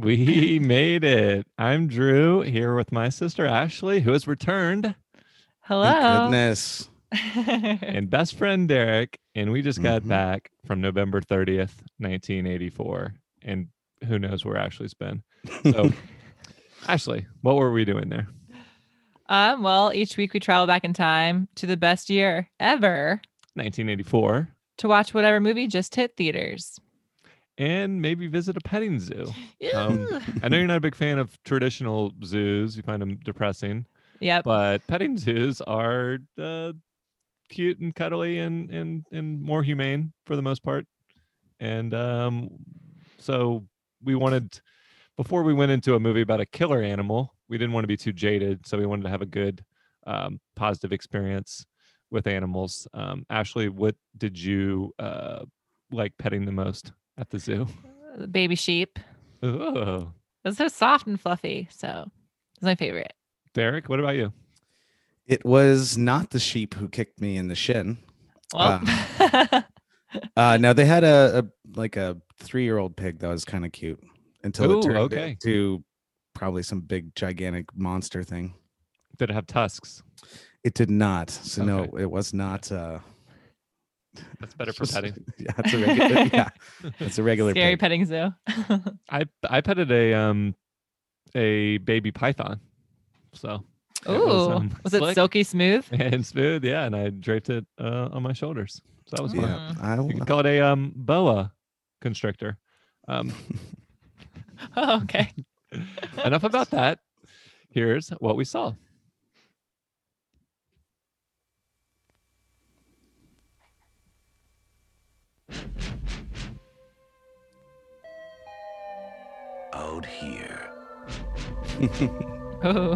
We made it. I'm Drew here with my sister Ashley, who has returned, Thank Hello. goodness. and best friend Derek. And we just got Mhm. back from November 30th, 1984. And who knows where Ashley's been. So, Ashley, what were we doing there? um, well, each week we travel back in time to the best year ever 1984. to watch whatever movie just hit theaters. And maybe visit a petting zoo. Um, I know you're not a big fan of traditional zoos, you find them depressing. yep. but petting zoos are uh, cute and cuddly and, and and more humane for the most part and um so we wanted before we went into a movie about a killer animal we didn't want to be too jaded so we wanted to have a good um, positive experience with animals um, ashley what did you uh, like petting the most at the zoo baby sheep. oh. It was so soft and fluffy. So it's my favorite. derek what about you It was not the sheep who kicked me in the shin. Well, Uh no, they had a, a like a three-year-old pig that was kind of cute until Ooh, it turned okay. into probably some big gigantic monster thing. did it have tusks It did not. So no, it was not uh that's better for petting Yeah, that's a regular yeah, it's a regular scary pig. petting zoo. I I petted a um a baby python. So it Ooh, was, was, um, it silky smooth? and smooth, yeah, and I draped it uh, on my shoulders. So that was fun. Yeah, I You can call it a um boa constrictor. Um Oh, okay. enough about that. Here's what we saw. Out here Oh,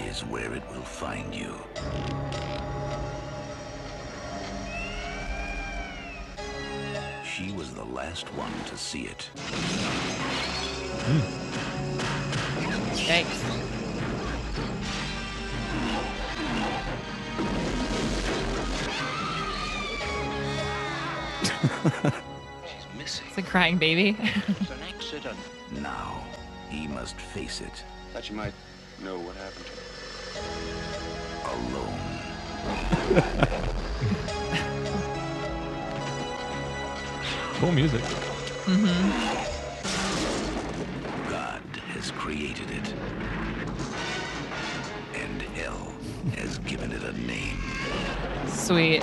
is where it will find you. She was the last one to see it. yikes. She's missing. It's a crying baby. He must face it Thought you might know what happened to her. alone. Cool music. hmm God has created it. And hell has given it a name. Sweet.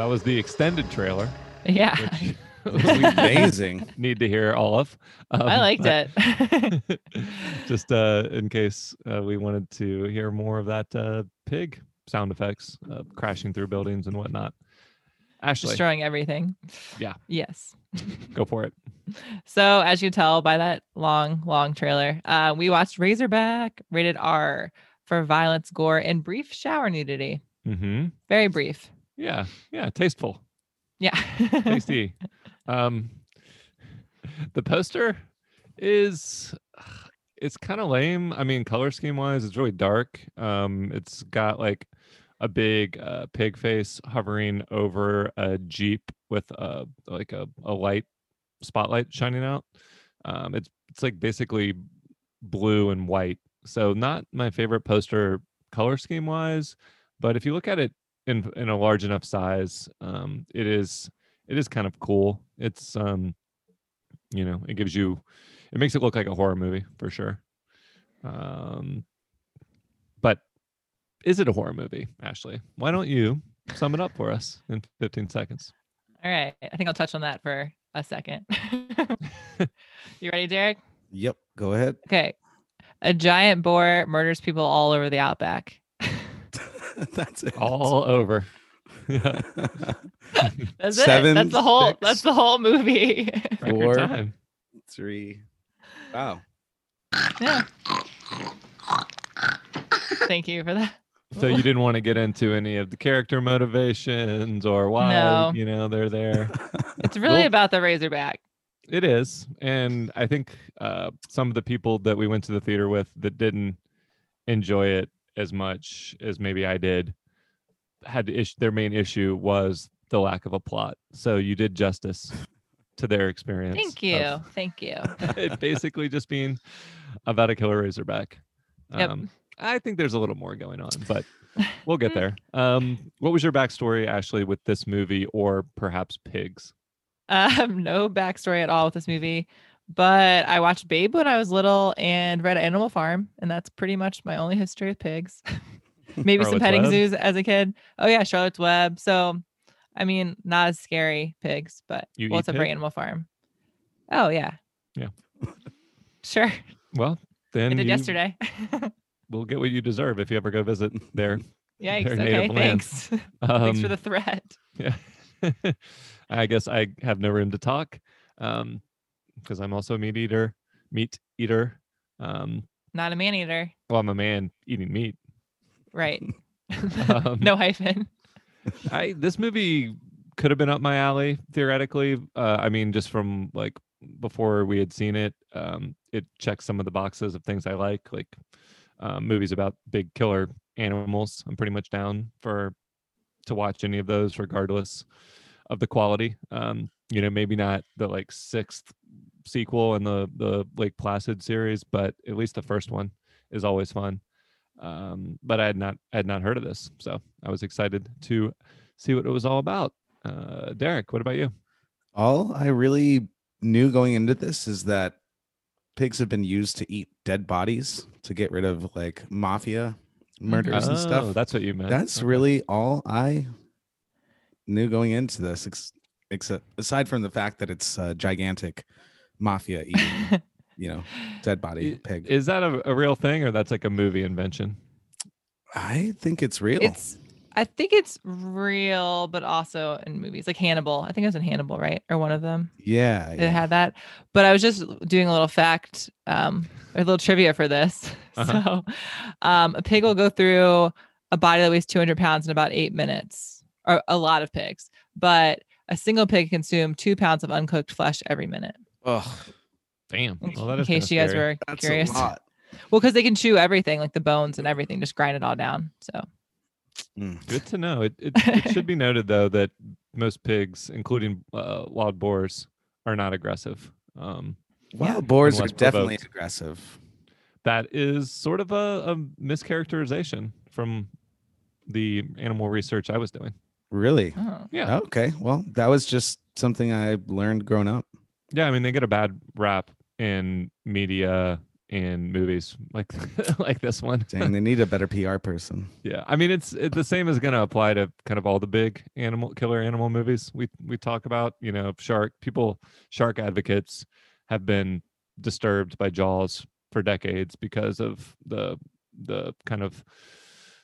That was the extended trailer. Yeah. Which we Amazing. need to hear all of. Um, I liked it. just uh, in case uh, we wanted to hear more of that uh, pig sound effects uh, crashing through buildings and whatnot. Ashley, Destroying everything. Yeah. Yes. go for it. So, as you tell by that long, long trailer, uh, we watched Razorback, rated R, for violence, gore, and brief shower nudity. hmm Very brief. Yeah, yeah, tasteful, Yeah. tasty. um, the poster is it's kind of lame. I mean, color scheme wise, it's really dark. Um, it's got like a big uh, pig face hovering over a jeep with a like a, a light spotlight shining out. Um, it's it's like basically blue and white. So not my favorite poster color scheme wise, but if you look at it in in a large enough size, um, it is it is kind of cool. It's um, you know, it gives you it makes it look like a horror movie for sure. Um, but is it a horror movie, Ashley? Why don't you sum it up for us in 15 seconds? All right. I think I'll touch on that for a second. you ready, Derek? Yep. Go ahead. Okay. A giant boar murders people all over the outback. That's it. All over. Yeah, That's it. That's the whole six, that's the whole movie. Four. time. Three. Wow. yeah. Thank you for that. So you didn't want to get into any of the character motivations or why No. you know they're there. It's really Well- about the Razorback. It is, and I think uh, some of the people that we went to the theater with that didn't enjoy it as much as maybe I did, had to issue, their main issue was the lack of a plot. So you did justice to their experience. Thank you. of Thank you. it basically just being about a killer razorback. Yep. Um, I think there's a little more going on, but we'll get there. Um, what was your backstory, Ashley, with this movie, or perhaps pigs? Um, no backstory at all with this movie, but I watched Babe when I was little and read Animal Farm, and that's pretty much my only history with pigs. Maybe some petting Web? zoos as a kid. Oh yeah, Charlotte's Web. So, I mean, not as scary pigs, but You well, eat except for? Animal Farm. Oh yeah. Yeah. Sure. Well, I then did you yesterday. will get what you deserve if you ever go visit there. Yikes. Their Okay. native land. Thanks. thanks for Um, the threat. Yeah. I guess I have no room to talk um, because I'm also a meat eater. Meat eater. Um, Not a man eater. well, I'm a man eating meat. Right. Um, no hyphen. I this movie could have been up my alley theoretically. Uh, I mean, just from like before we had seen it, um, it checks some of the boxes of things I like, like um, movies about big killer animals. I'm pretty much down for to watch any of those, regardless of the quality. Um, you know, maybe not the like sixth sequel in the the Lake Placid series, but at least the first one is always fun. Um, but I had not I had not heard of this, so I was excited to see what it was all about. Uh, Derek, what about you? All I really knew going into this is that pigs have been used to eat dead bodies to get rid of like mafia murders and Oh, stuff. That's what you meant. That's Okay. really all I knew going into this, ex- except aside from the fact that it's a gigantic mafia eating, you know, dead body I- pig. Is that a, a real thing, or that's like a movie invention? I think it's real. It's I think it's real, but also in movies like Hannibal. I think it was in Hannibal, right? Or one of them. yeah, It yeah. had that. But I was just doing a little fact, um, a little trivia for this. Uh-huh. So um a pig will go through a body that weighs 200 pounds in about eight minutes. Or a lot of pigs. But a single pig can consume two pounds of uncooked flesh every minute. Ugh, Damn. In, Well, that in is kinda case you guys scary. were that's curious. a lot. Well, because they can chew everything, like the bones and everything, just grind it all down. So Mm. Good to know. It, it, it should be noted though that most pigs, including uh, wild boars, are not aggressive. Um, Wild boars are Unless definitely aggressive. that is sort of a, a mischaracterization from the animal research I was doing. Really? oh. Yeah. Okay. Well, that was just something I learned growing up. Yeah, I mean they get a bad rap in media and movies like like this one. Dang, they need a better PR person. Yeah, I mean it's it, the same is going to apply to kind of all the big animal killer animal movies we we talk about. You know, shark people, shark advocates have been disturbed by Jaws for decades because of the the kind of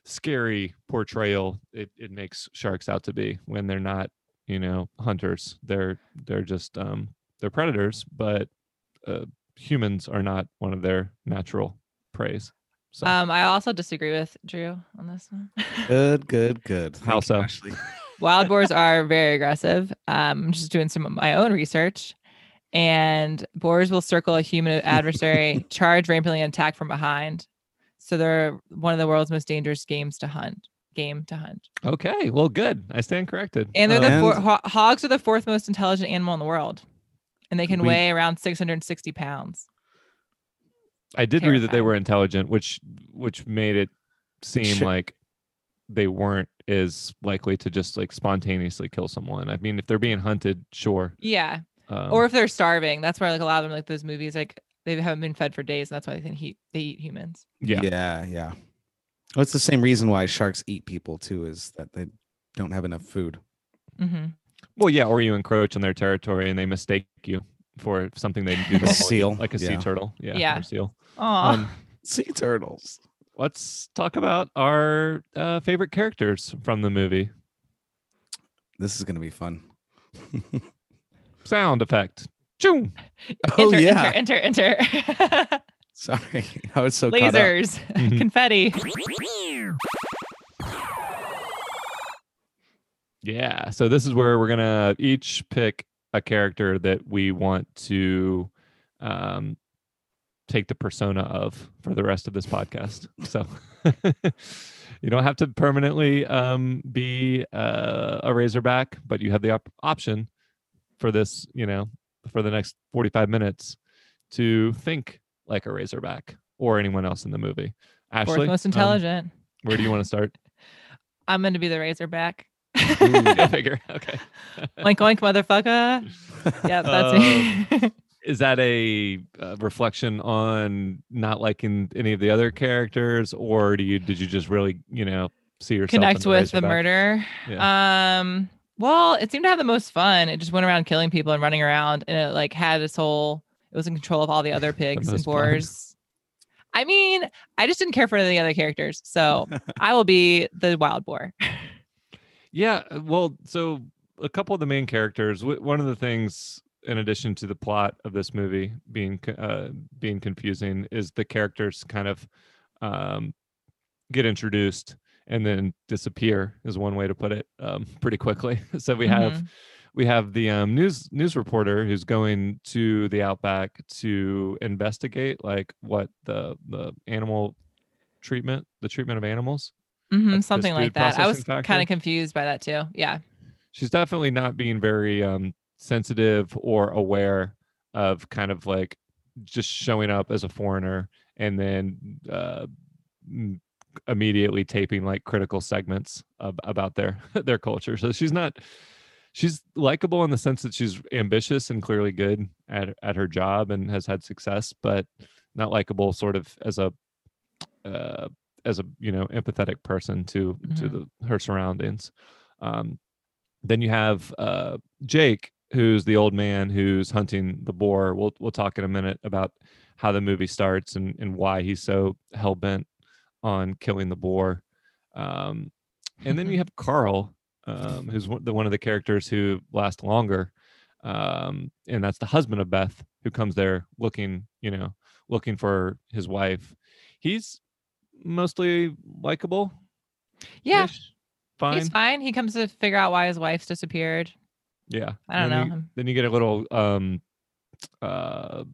scary portrayal it, it makes sharks out to be when they're not you know hunters they're they're just um they're predators but uh, humans are not one of their natural preys so Um, I also disagree with Drew on this one. Good, good, good. How so? Ashley. Wild boars are very aggressive. Um, I'm just doing some of my own research, and boars will circle a human adversary, charge rampantly, and attack from behind. So they're one of the world's most dangerous games to hunt. Game to hunt, Okay, well, good. I stand corrected. and they're the And- four, ho- hogs are the fourth most intelligent animal in the world, and they can We- weigh around 660 pounds. I did read that they were intelligent, which which made it seem Sure. like they weren't as likely to just like spontaneously kill someone. I mean, if they're being hunted, sure. Yeah, Um, or if they're starving, that's why like a lot of them like those movies like they haven't been fed for days, and that's why they think he, they eat humans. yeah, yeah, yeah. Well, it's the same reason why sharks eat people too, is that they don't have enough food. hmm well, yeah, or you encroach on their territory and they mistake you for something they do normally, seal, like a sea turtle, yeah, Yeah. or seal. Aw. Um, Sea turtles. let's talk about our uh, favorite characters from the movie. This is gonna be fun. Sound effect. Choo! oh enter, yeah. enter, enter, enter. Sorry, I was so caught up. Lasers, Mhm. confetti. Yeah. So this is where we're gonna each pick a character that we want to um take the persona of for the rest of this podcast. So you don't have to permanently um, be uh, a Razorback, but you have the op- option for this, you know, for the next 45 minutes to think like a Razorback or anyone else in the movie. Fourth Ashley, most um, intelligent. where do you want to start? I'm going to be the Razorback. Go figure. Okay. oink oink, motherfucker. Yeah, that's me. is that a uh, reflection on not liking any of the other characters or do you did you just really you know see yourself Connect the with the Razorback? murder. Um, well, it seemed to have the most fun. It just went around killing people and running around, and it like had its whole. It was in control of all the other pigs and most fun. boars. I mean, I just didn't care for any of the other characters, so I will be the wild boar. yeah uh, well so a couple of the main characters one of the things in addition to the plot of this movie being uh, being confusing is the characters kind of um, get introduced and then disappear is one way to put it um, pretty quickly so we have Mhm. we have the um, news news reporter who's going to the outback to investigate like what the the animal treatment the treatment of animals Mhm, something like that. I was kind of confused by that too. Yeah. she's definitely not being very um sensitive or aware of kind of like just showing up as a foreigner and then uh immediately taping like critical segments ab- about their their culture. So she's not she's likable in the sense that she's ambitious and clearly good at at her job and has had success but not likable sort of as a uh as a you know empathetic person to to Mhm. the her surroundings. Um then you have uh jake who's the old man who's hunting the boar. We'll we'll talk in a minute about how the movie starts and and why he's so hell-bent on killing the boar um and then you have carl um who's one, the one of the characters who last longer um and that's the husband of beth who comes there looking you know looking for his wife he's mostly likable Yeah. fine He's fine. He comes to figure out why his wife's disappeared. yeah I don't then know you, then you get a little um uh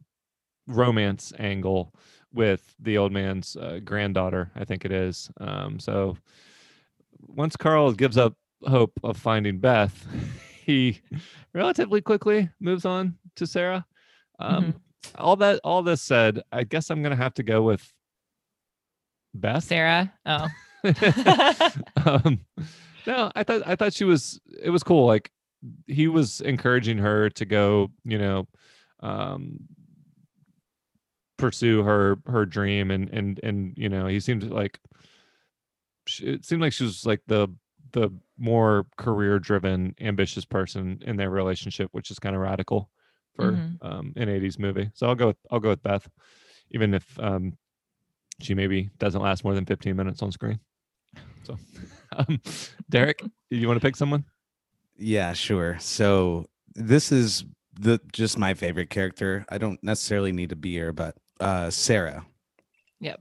romance angle with the old man's uh, granddaughter i think it is um so once carl gives up hope of finding beth he relatively quickly moves on to sarah um Mm-hmm. all that all this said i guess i'm gonna have to go with beth Sarah. Oh. um, no, I thought I thought she was. It was cool. Like he was encouraging her to go. You know, um, pursue her her dream, and and and you know, he seemed like. she- It seemed like she was like the the more career driven, ambitious person in their relationship, which is kind of radical for Mhm. um, an '80s movie. So I'll go with I'll go with Beth, even if um, she maybe doesn't last more than 15 minutes on screen. So, um, Derek, you want to pick someone? Yeah, sure. So this is the just my favorite character. I don't necessarily need to be here, but uh Sarah. Yep.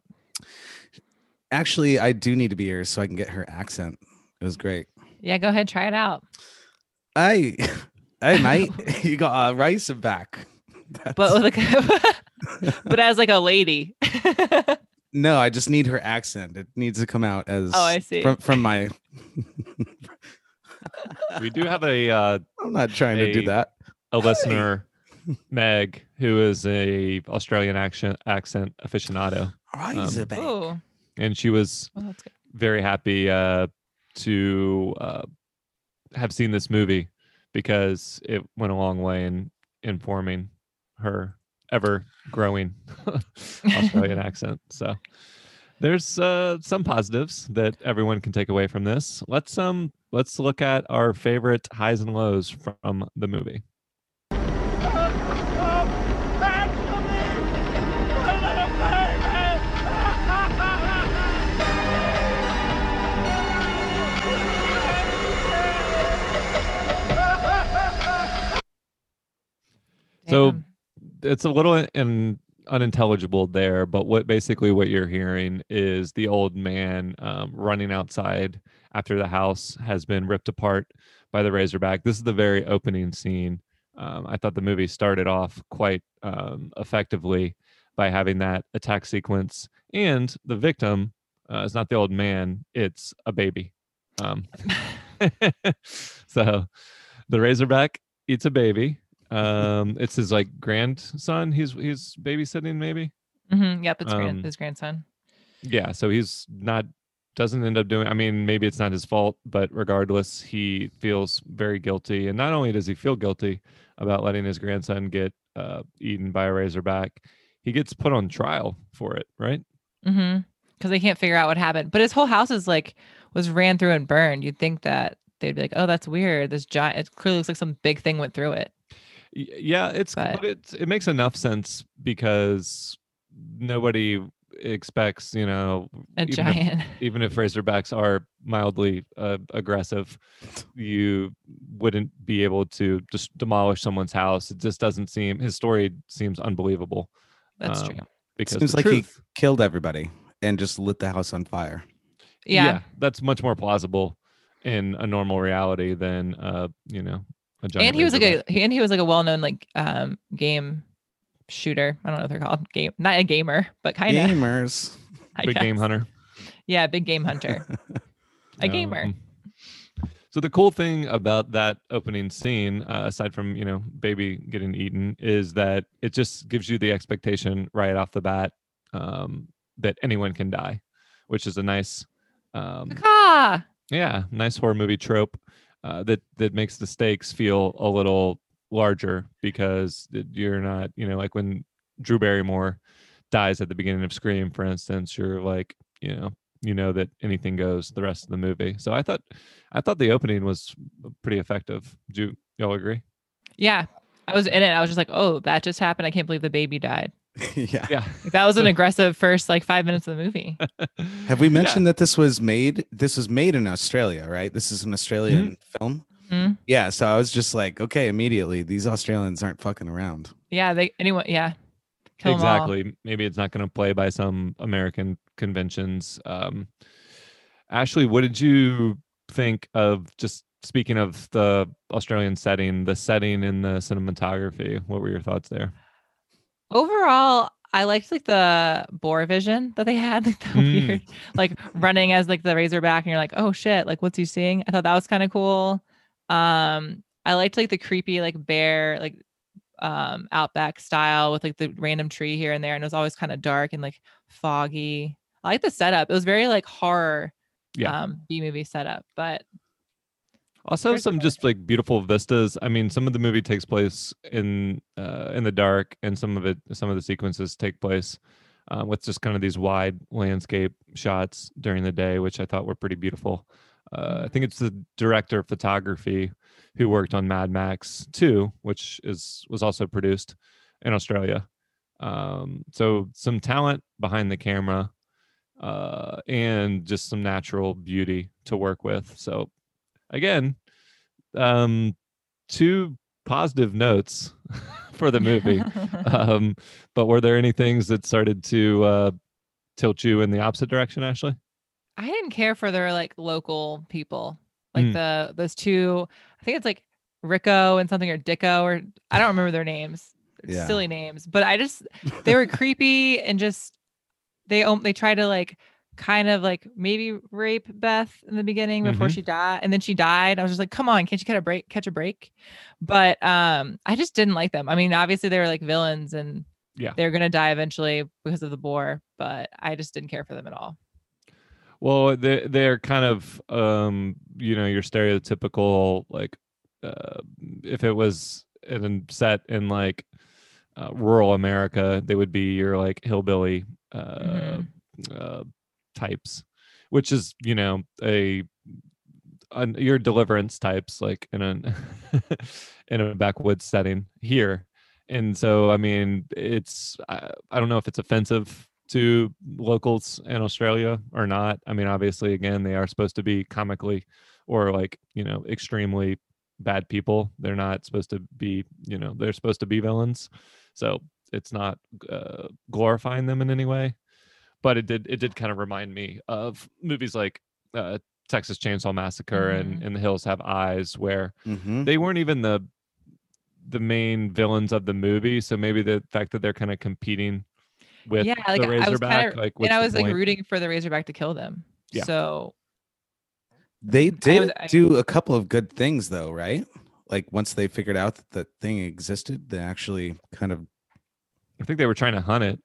Actually, I do need to be here so I can get her accent. It was great. yeah, go ahead, try it out. I hey, mate, you got uh, rice back. But That's- with a, but as like a lady. no, I just need her accent. It needs to come out as Oh, I see. from from my We do have a uh, I'm not trying to do that. a listener, Meg, who is a Australian accent accent aficionado, Rice Um, back. oh, and she was well, very happy uh, to uh, have seen this movie because it went a long way in informing her ever growing Australian accent. So there's uh, some positives that everyone can take away from this. Let's um let's look at our favorite highs and lows from the movie. So it's a little in, unintelligible there, but what basically what you're hearing is the old man um, running outside after the house has been ripped apart by the Razorback. This is the very opening scene. Um, I thought the movie started off quite um, effectively by having that attack sequence. And the victim uh, is not the old man; it's a baby. Um, so the Razorback eats a baby. Um, it's his like grandson. He's he's babysitting maybe. Mm-hmm. Yep, it's grand, Um, his grandson. Yeah, so he's not doesn't end up doing. I mean, maybe it's not his fault, but regardless, he feels very guilty. And not only does he feel guilty about letting his grandson get uh, eaten by a razorback, he gets put on trial for it. Right? Mm-hmm. Because they can't figure out what happened. But his whole house is like was ran through and burned. You'd think that they'd be like, "Oh, that's weird. This giant. It clearly looks like some big thing went through it." Y- Yeah, it's But- but it it makes enough sense because nobody expects you know A even if- giant. even if razorbacks are mildly uh, aggressive you wouldn't be able to just demolish someone's house it just doesn't seem his story seems unbelievable That's um, true. because Seems the like he killed everybody and just lit the house on fire. Yeah. that's much more plausible in a normal reality than uh you know a giant and he was like razorback. a and he was like a well-known like um game shooter. I don't know what they're called. Game, not a gamer, but kind of. Gamers. big game hunter Yeah, big game hunter. a gamer. Um, So the cool thing about that opening scene, uh, aside from you know baby getting eaten, is that it just gives you the expectation right off the bat um, that anyone can die, which is a nice, um, yeah, nice horror movie trope uh, that that makes the stakes feel a little larger because you're not you know like when Drew Barrymore dies at the beginning of Scream, for instance, you're like you know you know that anything goes the rest of the movie. So I thought I thought the opening was pretty effective. Do y'all agree? Yeah. I was in it. I was just like, oh, that just happened. I can't believe the baby died. yeah. Yeah. That was an aggressive first like five minutes of the movie. Have we Yeah. mentioned that this was made? This was made in Australia, right? This is an Australian film. Mhm. Yeah. So I was just like, okay, immediately, these Australians aren't fucking around. Yeah, they anyone yeah. Kill 'em all. exactly. Maybe it's not going to play by some American conventions. Um, Ashley, what did you think of just speaking of the Australian setting, the setting and the cinematography? What were your thoughts there? Overall, I liked like the boar vision that they had, like the Mm. weird, like running as like the razorback, and you're like, oh shit, like what's he seeing? I thought that was kind of cool. Um, I liked like the creepy like bear like um outback style with like the random tree here and there, and it was always kind of dark and like foggy. I like the setup. It was very like horror, Yeah. um, B movie setup, but Also, some just like beautiful vistas. I mean, some of the movie takes place in uh, in the dark, and some of it, some of the sequences take place uh, with just kind of these wide landscape shots during the day, which I thought were pretty beautiful. Uh, I think it's the director of photography who worked on Mad Max 2, which is was also produced in Australia. Um, so some talent behind the camera, uh, and just some natural beauty to work with. So again, um, two positive notes for the movie. um, but were there any things that started to uh, tilt you in the opposite direction, Ashley? I didn't care for their like local people, like Mm. the those two. I think it's like Rico and something or Dicko or I don't remember their names. Yeah. Silly names, but I just they were creepy and just they um they try to like kind of like maybe rape Beth in the beginning before Mhm. she died, and then she died. I was just like, come on, can't you catch a break? Catch a break? But um, I just didn't like them. I mean, obviously they were like villains and Yeah. they're gonna die eventually because of the boar, but I just didn't care for them at all. Well, they they're kind of um, you know your stereotypical like uh, if it was in set in like uh, rural America, they would be your like hillbilly uh, Mhm. Types, which is you know a, an your deliverance types like in a in a backwoods setting here, and so I mean it's I, I don't know if it's offensive to locals in Australia or not. I mean obviously again they are supposed to be comically or like you know extremely bad people. They're not supposed to be you know they're supposed to be villains, so it's not uh, glorifying them in any way but it did it did kind of remind me of movies like uh, Texas Chainsaw Massacre and, and The Hills Have Eyes, where Mhm. they weren't even the the main villains of the movie. So maybe the fact that they're kind of competing with yeah, like the I was Razorback. kind of, like, and I was like point? rooting for the Razorback to kill them. Yeah. So They did was- I- do a couple of good things though, right? Like once they figured out that the thing existed, they actually kind of I think they were trying to hunt it.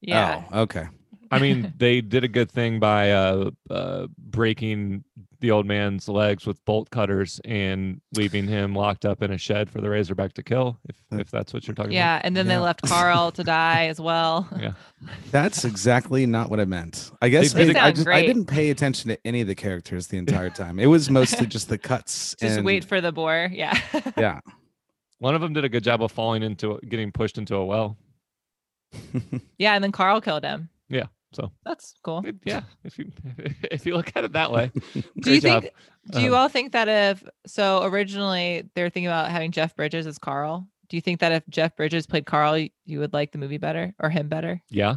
yeah, Oh, okay. I mean, they did a good thing by uh, uh, breaking the old man's legs with bolt cutters and leaving him locked up in a shed for the Razorback to kill. If if that's what you're talking about. yeah, and then Yeah. they left Carl to die as well. Yeah. That's exactly not what I meant. I guess They did I, I just I didn't pay attention to any of the characters the entire time. It was mostly just the cuts. Just and, wait for the boar. Yeah. yeah. One of them did a good job of falling into getting pushed into a well. yeah, and then Carl killed him. Yeah, so That's cool. it- yeah, if you if you look at it that way, Do you job. think do you Um, all think that if so originally they're thinking about having Jeff Bridges as Carl? Do you think that if Jeff Bridges played Carl, you would like the movie better or him better? Yeah,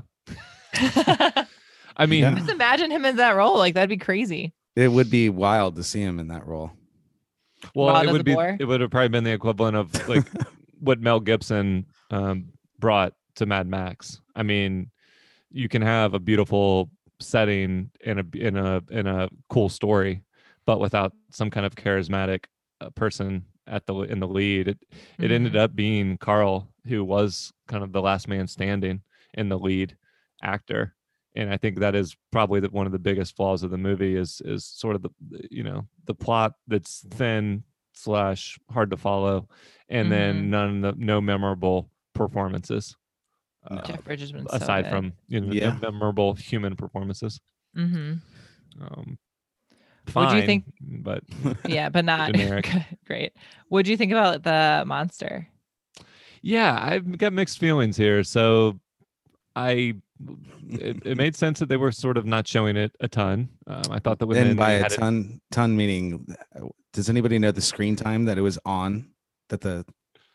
I mean, Yeah. imagine him in that role. Like that'd be crazy. It would be wild to see him in that role. well, Wild it would be boar? it would have probably been the equivalent of like what Mel Gibson um, brought to Mad Max. I mean, you can have a beautiful setting in a in a in a cool story, but without some kind of charismatic uh, person at the in the lead, it it ended Mhm. up being Carl, who was kind of the last man standing in the lead actor. And I think that is probably the, one of the biggest flaws of the movie is is sort of the you know the plot that's thin slash hard to follow, and Mhm. then none the no memorable performances. Uh, Jeff Bridges been aside from you know Yeah. no memorable human performances. hmm Um, What'd you fine, think- But yeah, but not Generic. great. What do you think about the monster? yeah, I've got mixed feelings here. So I it, it made sense that they were sort of not showing it a ton. Um, I thought that when and by a had it- ton, ton meaning, uh, does anybody know the screen time that it was on? That the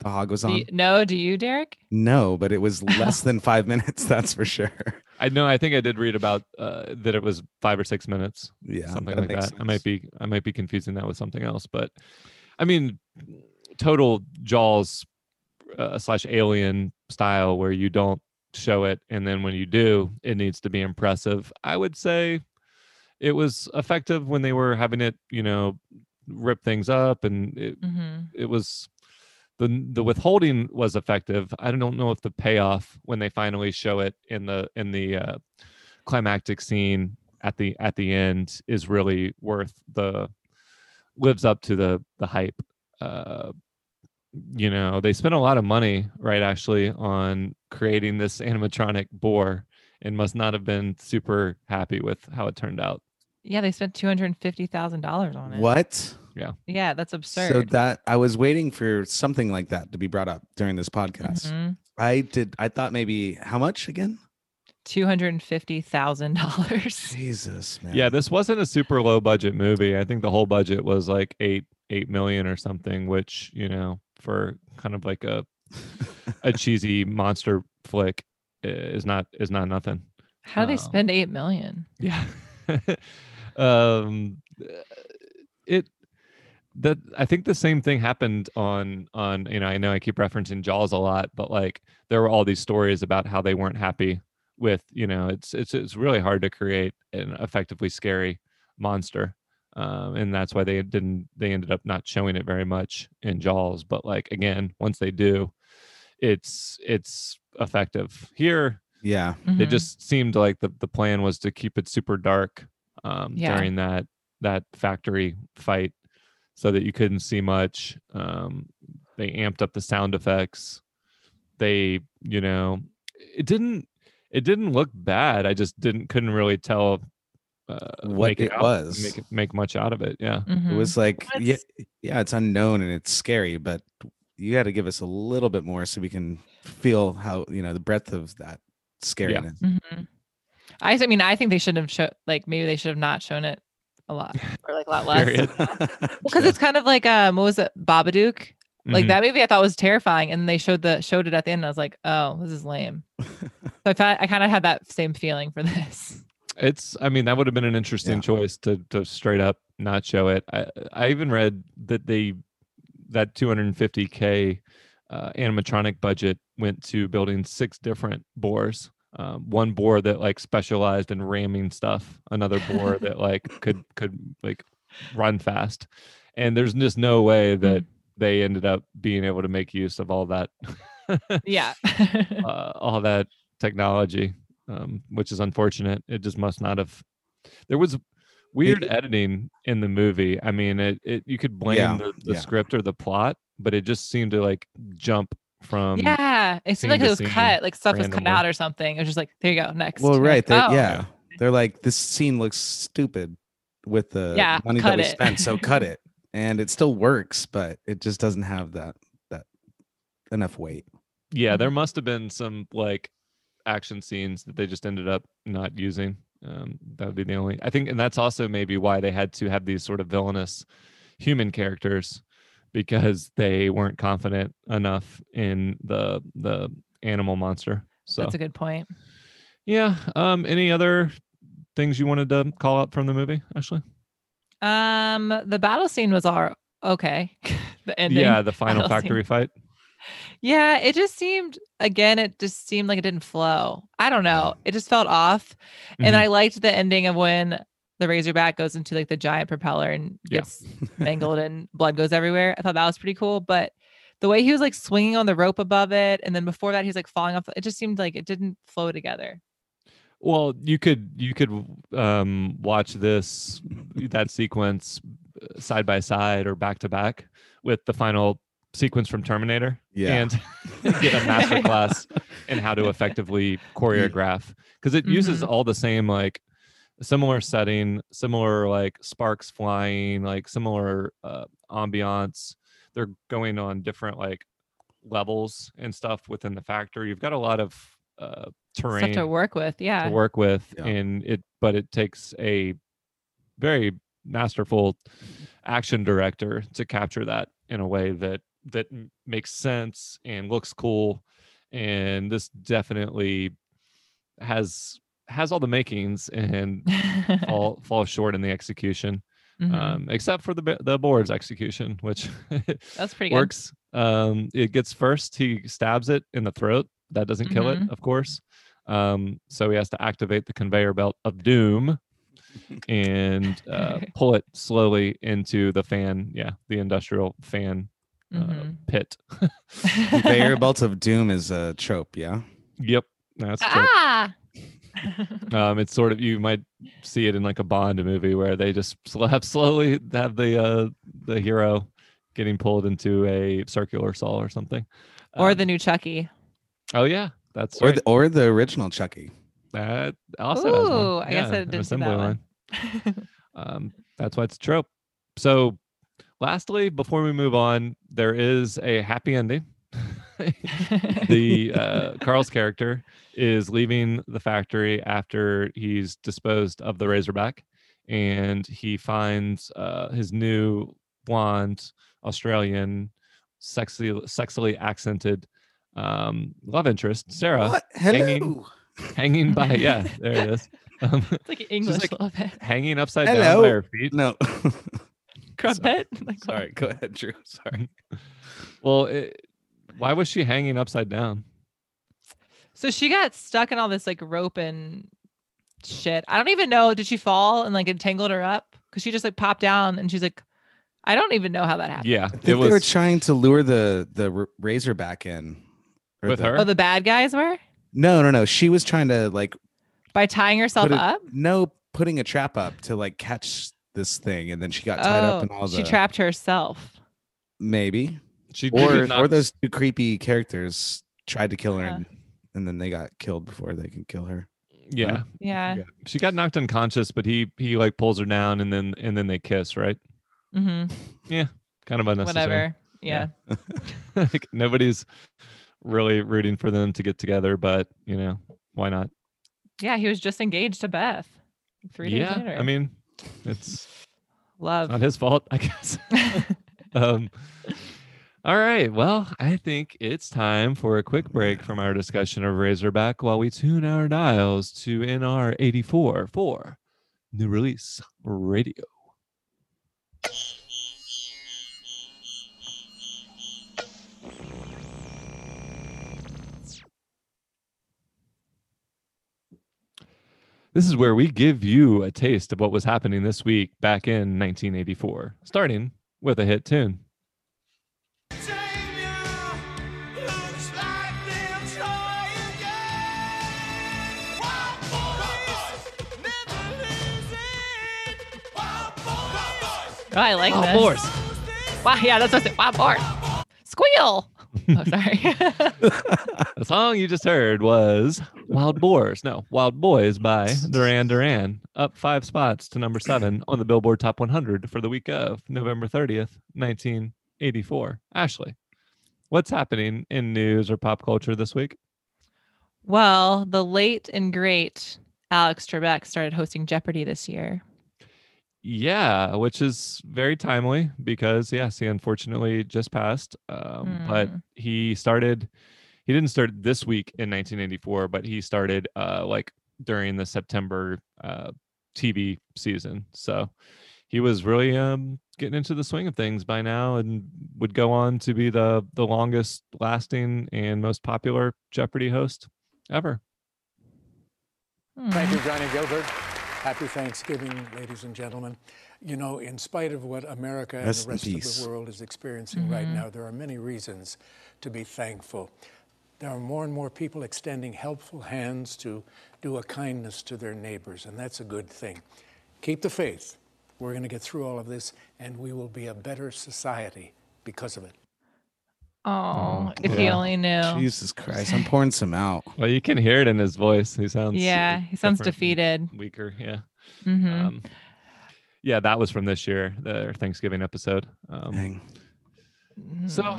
the hog was Do on? you, no, do you, Derek? No, but it was less than five minutes. That's for sure. I know I think I did read about uh, that it was five or six minutes. Yeah, something that like makes that. I might be I might be confusing that with something else, but I mean, total Jaws uh, slash Alien style where you don't show it, and then when you do, it needs to be impressive. I would say it was effective when they were having it, you know, rip things up, and it, hmm it was the the withholding was effective. I don't know if the payoff when they finally show it in the in the uh, climactic scene at the at the end is really worth the lives up to the the hype. Uh, you know, they spent a lot of money, right? Actually, on creating this animatronic boar, and must not have been super happy with how it turned out. Yeah, they spent two hundred and fifty thousand dollars on it. What? Yeah, Yeah, that's absurd. So that I was waiting for something like that to be brought up during this podcast. Mhm. I did. I thought maybe how much again? Two hundred and fifty thousand dollars. Jesus, man. Yeah, this wasn't a super low budget movie. I think the whole budget was like eight eight million or something, which you know for kind of like a a cheesy monster flick is not is not nothing. How do they Um, spend eight million? Yeah. um it that I think the same thing happened on on you know I know I keep referencing Jaws a lot but like there were all these stories about how they weren't happy with you know it's it's it's really hard to create an effectively scary monster um, and that's why they didn't they ended up not showing it very much in Jaws but like again once they do it's it's effective here Yeah. it Mhm. just seemed like the, the plan was to keep it super dark um, Yeah. during that that factory fight so that you couldn't see much um, they amped up the sound effects they you know it didn't it didn't look bad i just didn't couldn't really tell uh, What make it out- was. make it, make much out of it yeah It Mhm. was like Well, yeah, it's- yeah, it's unknown and it's scary, but you got to give us a little bit more so we can feel how you know the breadth of that scariness. Mhm. I, I mean, I think they should have shown like maybe they should have not shown it a lot or like a lot less. Period. Because it's kind of like um, what was it, Babadook? Like Mhm. that movie, I thought was terrifying, and they showed the showed it at the end. And I was like, oh, this is lame. so I thought I kind of had that same feeling for this. It's I mean that would have been an interesting Yeah. choice to to straight up not show it. I I even read that they that 250k uh, animatronic budget went to building six different boars um, one boar that like specialized in ramming stuff, another boar that like could could like run fast, and there's just no way that they ended up being able to make use of all that yeah. uh, all that technology, um, which is unfortunate. It just must not have. There was weird editing in the movie. I mean, it, it you could blame Yeah, the, the yeah. script or the plot, but it just seemed to like jump from. yeah. It scene seemed like it was scene cut, like stuff was cut out or something. It was just like, there you go, next. Well, right. like, They're, oh. yeah. They're like, this scene looks stupid with the Yeah, money that we it. spent. So cut it. And it still works, but it just doesn't have that that enough weight. Yeah, there Mhm. must have been some like action scenes that they just ended up not using. Um, that would be the only. I think, and that's also maybe why they had to have these sort of villainous human characters because they weren't confident enough in the the animal monster. So That's a good point. yeah. Um, any other things you wanted to call out from the movie, Ashley? Um, the battle scene was all okay. the ending. Yeah, the final battle scene. factory fight. Yeah, it just seemed again, it just seemed like it didn't flow. I don't know. It just felt off. And Mhm. I liked the ending of when the Razorback goes into like the giant propeller and Yeah. gets mangled and blood goes everywhere. I thought that was pretty cool. But the way he was like swinging on the rope above it, and then before that, he's like falling off, it just seemed like it didn't flow together. Well, you could you could um, watch this that sequence uh, side by side or back to back with the final sequence from Terminator, Yeah. and get a master class in how to effectively choreograph because it uses Mhm. all the same like similar setting, similar like sparks flying, like similar uh, ambiance. They're going on different like levels and stuff within the factory. You've got a lot of uh, terrain Stuff to work with. Yeah. to work with Yeah. and it but it takes a very masterful action director to capture that in a way that that makes sense and looks cool and this definitely has has all the makings and fall falls short in the execution Mhm. um except for the the board's execution which That's pretty good. works. Um, it gets first. He stabs it in the throat. That doesn't kill it, Mhm. of course. Um, so he has to activate the conveyor belt of doom and uh, pull it slowly into the fan. Yeah, the industrial fan uh, Mhm. pit. Conveyor belt of doom is a trope, yeah. Yep, that's true. ah. Um, it's sort of you might see it in like a Bond movie where they just sl- have slowly have the uh, the hero getting pulled into a circular saw or something. or Um, the new Chucky. oh yeah, that's Or right. the or the original Chucky. That also has one. Ooh, I guess I Yeah, didn't see that assembly one. Um, that's why it's a trope. So, lastly, before we move on, there is a happy ending. the uh, Carl's character is leaving the factory after he's disposed of the Razorback, and he finds uh, his new blonde Australian, sexy, sexily accented um, love interest, Sarah, what? hanging- Hello. hanging by. Yeah, there it is. Um, it's like English like- a little bit. hanging upside down by her feet. No. Crumpet. Like, Sorry, go ahead, Drew. Sorry. Well, it, why was she hanging upside down? So she got stuck in all this like rope and shit. I don't even know. Did she fall and like it tangled her up? Because she just like popped down and she's like, I don't even know how that happened. Yeah, I think it they were trying to lure the the r- Razorback in. With the- her? Oh, the bad guys were No, no, no. She was trying to like by tying herself Put it- up. no putting a trap up to like catch this thing, and then she got tied up oh, and all the Oh, she trapped herself. maybe she or did not- or those two creepy characters tried to kill her, Yeah. and, and then they got killed before they could kill her. yeah Yeah. Yeah. she got knocked unconscious but he he like pulls her down and then and then they kiss right hmm Yeah. kind of unnecessary Whatever. Yeah. like nobody's really rooting for them to get together but you know why not yeah. He was just engaged to Beth. Three days yeah later. i mean it's love. not his fault i guess um all right well i think it's time for a quick break from our discussion of razorback while we tune our dials to nr 84 for new release radio This is where we give you a taste of what was happening this week back in 1984, starting with a hit tune. Oh, I like Wild this. Boars. Wow, yeah, that's what I said. Wow, board. Squeal. Oh, sorry. The song you just heard was Wild Boars. No, Wild Boys by Duran Duran, up five spots to number seven on the Billboard Top 100 for the week of November 30th, 1984. Ashley, what's happening in news or pop culture this week? well, the late and great Alex Trebek started hosting Jeopardy this year. Yeah, which is very timely because yes, he unfortunately just passed. Um, But Hmm. he started. He didn't start this week in 1984, but he started uh, like during the September uh, TV season. So he was really um, getting into the swing of things by now, and would go on to be the the longest lasting and most popular Jeopardy host ever. Thank Hmm. you, Johnny Gilbert. Happy Thanksgiving, ladies and gentlemen. You know, in spite of what America and Rest the rest of the world is experiencing right mm-hmm. now, there are many reasons to be thankful. There are more and more people extending helpful hands to do a kindness to their neighbors, and that's a good thing. Keep the faith. We're going to get through all of this, and we will be a better society because of it. Oh, if you yeah. only knew. Jesus Christ, I'm pouring some out. Well, you can hear it in his voice. He sounds Yeah, he sounds defeated. weaker. Yeah. hmm Um, yeah, that was from this year, their Thanksgiving episode. Um, Dang. so,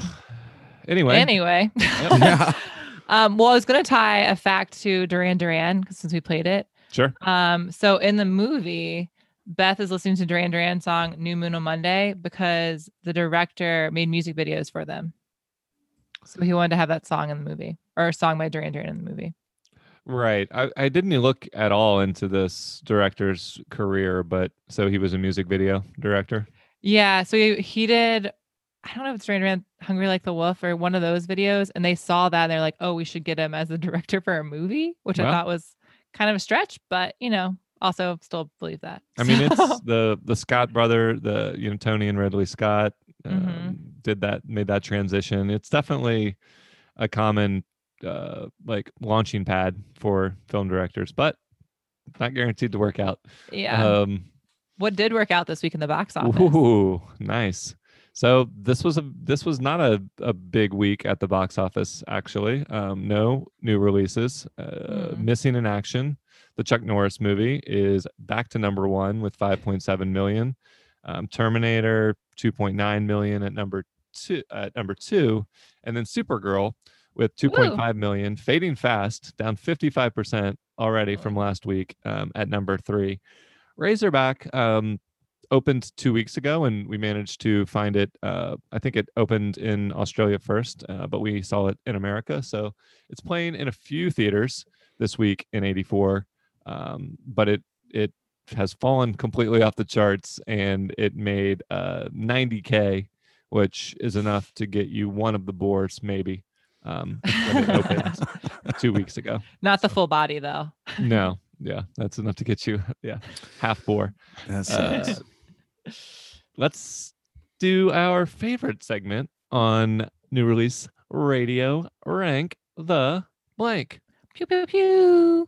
anyway, anyway. Yeah. um, well, I was going to tie a fact to Duran Duran 'cause since we played it. sure. Um, so in the movie, Beth is listening to Duran Duran song New Moon on Monday because the director made music videos for them. So he wanted to have that song in the movie or a song by Duran Duran in the movie. Right. I, I didn't look at all into this director's career, but so he was a music video director. Yeah. So he, he did, I don't know if it's Duran Duran Hungry Like the Wolf or one of those videos. And they saw that and they're like, oh, we should get him as the director for a movie, which I thought was kind of a stretch, but you know, also still believe that. I mean, it's the the Scott brother, the you know Tony and Ridley Scott um, Mhm. Did that, made that transition. It's definitely a common uh, like launching pad for film directors, but not guaranteed to work out. yeah. Um, what did work out this week in the box office? Ooh, nice. So this was a this was not a, a big week at the box office actually. Um, no new releases. Uh, Hmm. Missing in Action, the Chuck Norris movie, is back to number one with 5.7 million. Um, Terminator 2.9 million at number two at number two, and then Supergirl with 2.5 million, fading fast, down 55% already from last week um, at number three. Razorback um, opened two weeks ago, and we managed to find it. Uh, I think it opened in Australia first, uh, but we saw it in America. So it's playing in a few theaters this week in '84, um, but it it has fallen completely off the charts, and it made uh, 90k, which is enough to get you one of the boars, maybe. Um, when it opened two weeks ago. Not the full body though. No, yeah, that's enough to get you, yeah, half boar. That's Uh, let's do our favorite segment on new release radio rank the blank. Pew pew pew.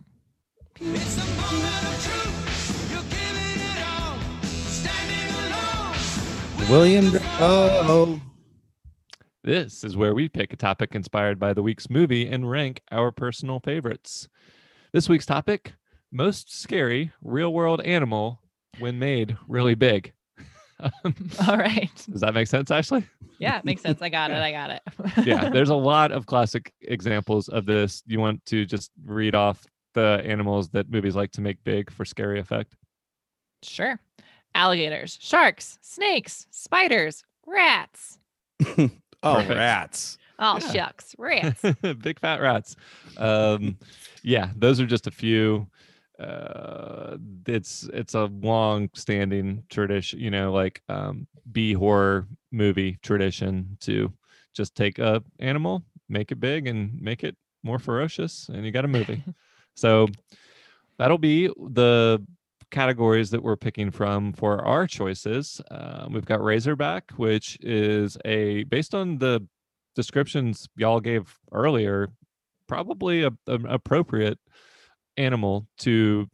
William. Oh, This is where we pick a topic inspired by the week's movie and rank our personal favorites. This week's topic most scary real world animal when made really big. All right. Does that make sense, Ashley? Yeah, it makes sense. I got it. I got it. yeah, there's a lot of classic examples of this. You want to just read off the animals that movies like to make big for scary effect? sure. Alligators, sharks, snakes, spiders, rats. oh, Perfect. rats. Oh Yeah. shucks, rats. big fat rats. Um, yeah, those are just a few. Uh, it's it's a long standing tradition, you know, like um, B horror movie tradition to just take a animal, make it big, and make it more ferocious, and you got a movie. so that'll be the categories that we're picking from for our choices. Uh, we've got Razorback, which is a based on the descriptions y'all gave earlier, probably a, an appropriate animal to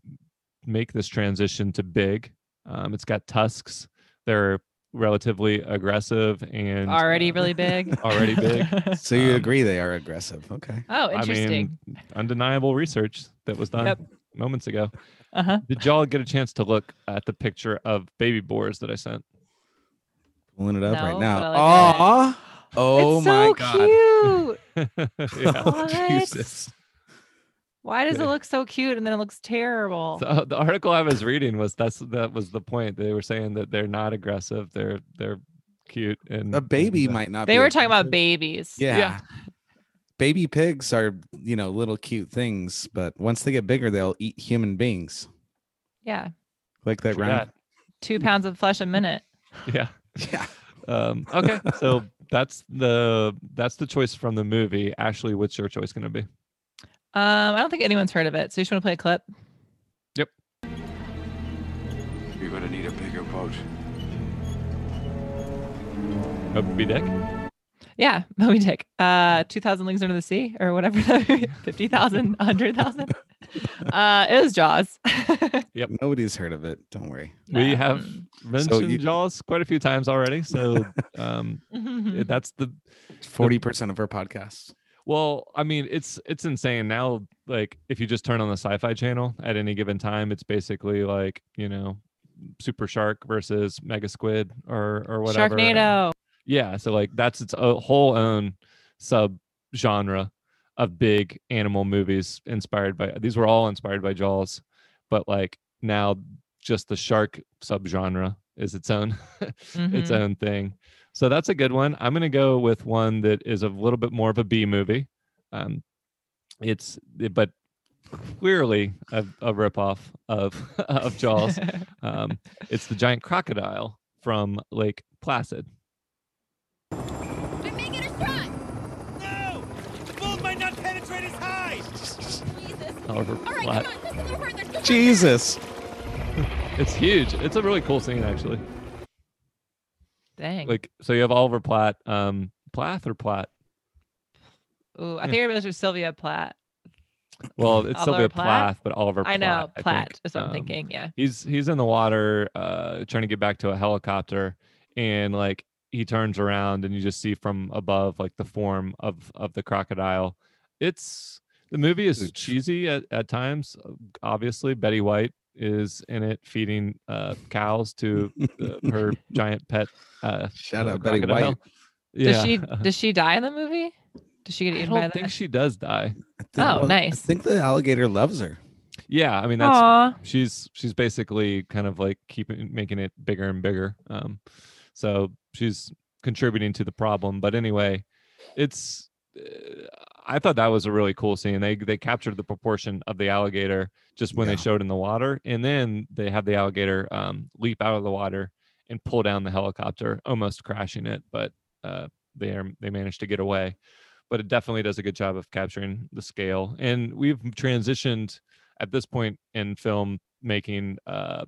make this transition to big. Um, it's got tusks. They're relatively aggressive and Already uh, really big. already big. So you Um, agree they are aggressive? Okay. oh, interesting. I interesting. mean, undeniable research that was done Yep. moments ago. Uh huh. Did y'all get a chance to look at the picture of baby boars that I sent? Pulling it up No, right now. I like that. Aw. Oh it's my so god. cute. yeah. What? Jesus. Why does Yeah. it look so cute and then it looks terrible? The, the article I was reading was that's that was the point. They were saying that they're not aggressive. They're they're cute and A baby and, uh, might not. they be were talking about babies. Yeah. Yeah. Baby pigs are, you know, little cute things, but once they get bigger, they'll eat human beings. Yeah. Like that True round. Two pounds of flesh a minute. Yeah. Yeah. Um, okay. So that's the that's the choice from the movie. Ashley, what's your choice going to be? Um, I don't think anyone's heard of it. So you just want to play a clip? Yep. You're gonna need a bigger boat. Moby Dick. Yeah, Moby Dick. Uh, 2,000 Leagues Under the Sea or whatever. 50,000, 100,000. Uh, it was Jaws. Yep. Nobody's heard of it. Don't worry. We Nah. have mentioned you- Jaws quite a few times already. So um, Mm. that's the Forty percent of our podcasts. Well, I mean, it's it's insane now. Like, if you just turn on the Sci-Fi Channel at any given time, it's basically like you know, Super Shark versus Mega Squid or or whatever. and- Sharknado. Yeah, so like that's its whole own sub genre of big animal movies inspired by. These were all inspired by Jaws, but like now, just the shark subgenre is its own its Mhm. own thing. So that's a good one. I'm going to go with one that is a little bit more of a B movie. Um, it's eh, but clearly a, a ripoff of of Jaws. Um, it's the giant crocodile from Lake Placid. Just a little Jesus. it's huge. It's a really cool scene actually. Dang. Like so, you have Oliver Platt, um, Plath or Platt. Ooh, I think it was Sylvia Platt. Well, it's Sylvia Oliver Platt? Plath, but Oliver. Platt, I know, Platt, Platt think. is what I'm Um, thinking. Yeah. he's he's in the water uh trying to get back to a helicopter and like he turns around and you just see from above like the form of of the crocodile it's the movie is Huge. cheesy at, at times uh, obviously betty white is in it feeding uh cows to uh, her giant pet uh Shout out Betty crocodile. White. Does she does she die in the movie? Does she get eaten by don't think that? she does die I think- Oh, I nice. I think the alligator loves her. yeah i mean that's Aw. she's she's basically kind of like keeping making it bigger and bigger um so she's contributing to the problem but anyway it's uh, i thought that was a really cool scene. They they captured the proportion of the alligator just when Yeah. they showed in the water and then they have the alligator um leap out of the water and pull down the helicopter almost crashing it but uh they are they managed to get away. But it definitely does a good job of capturing the scale and we've transitioned at this point in film making uh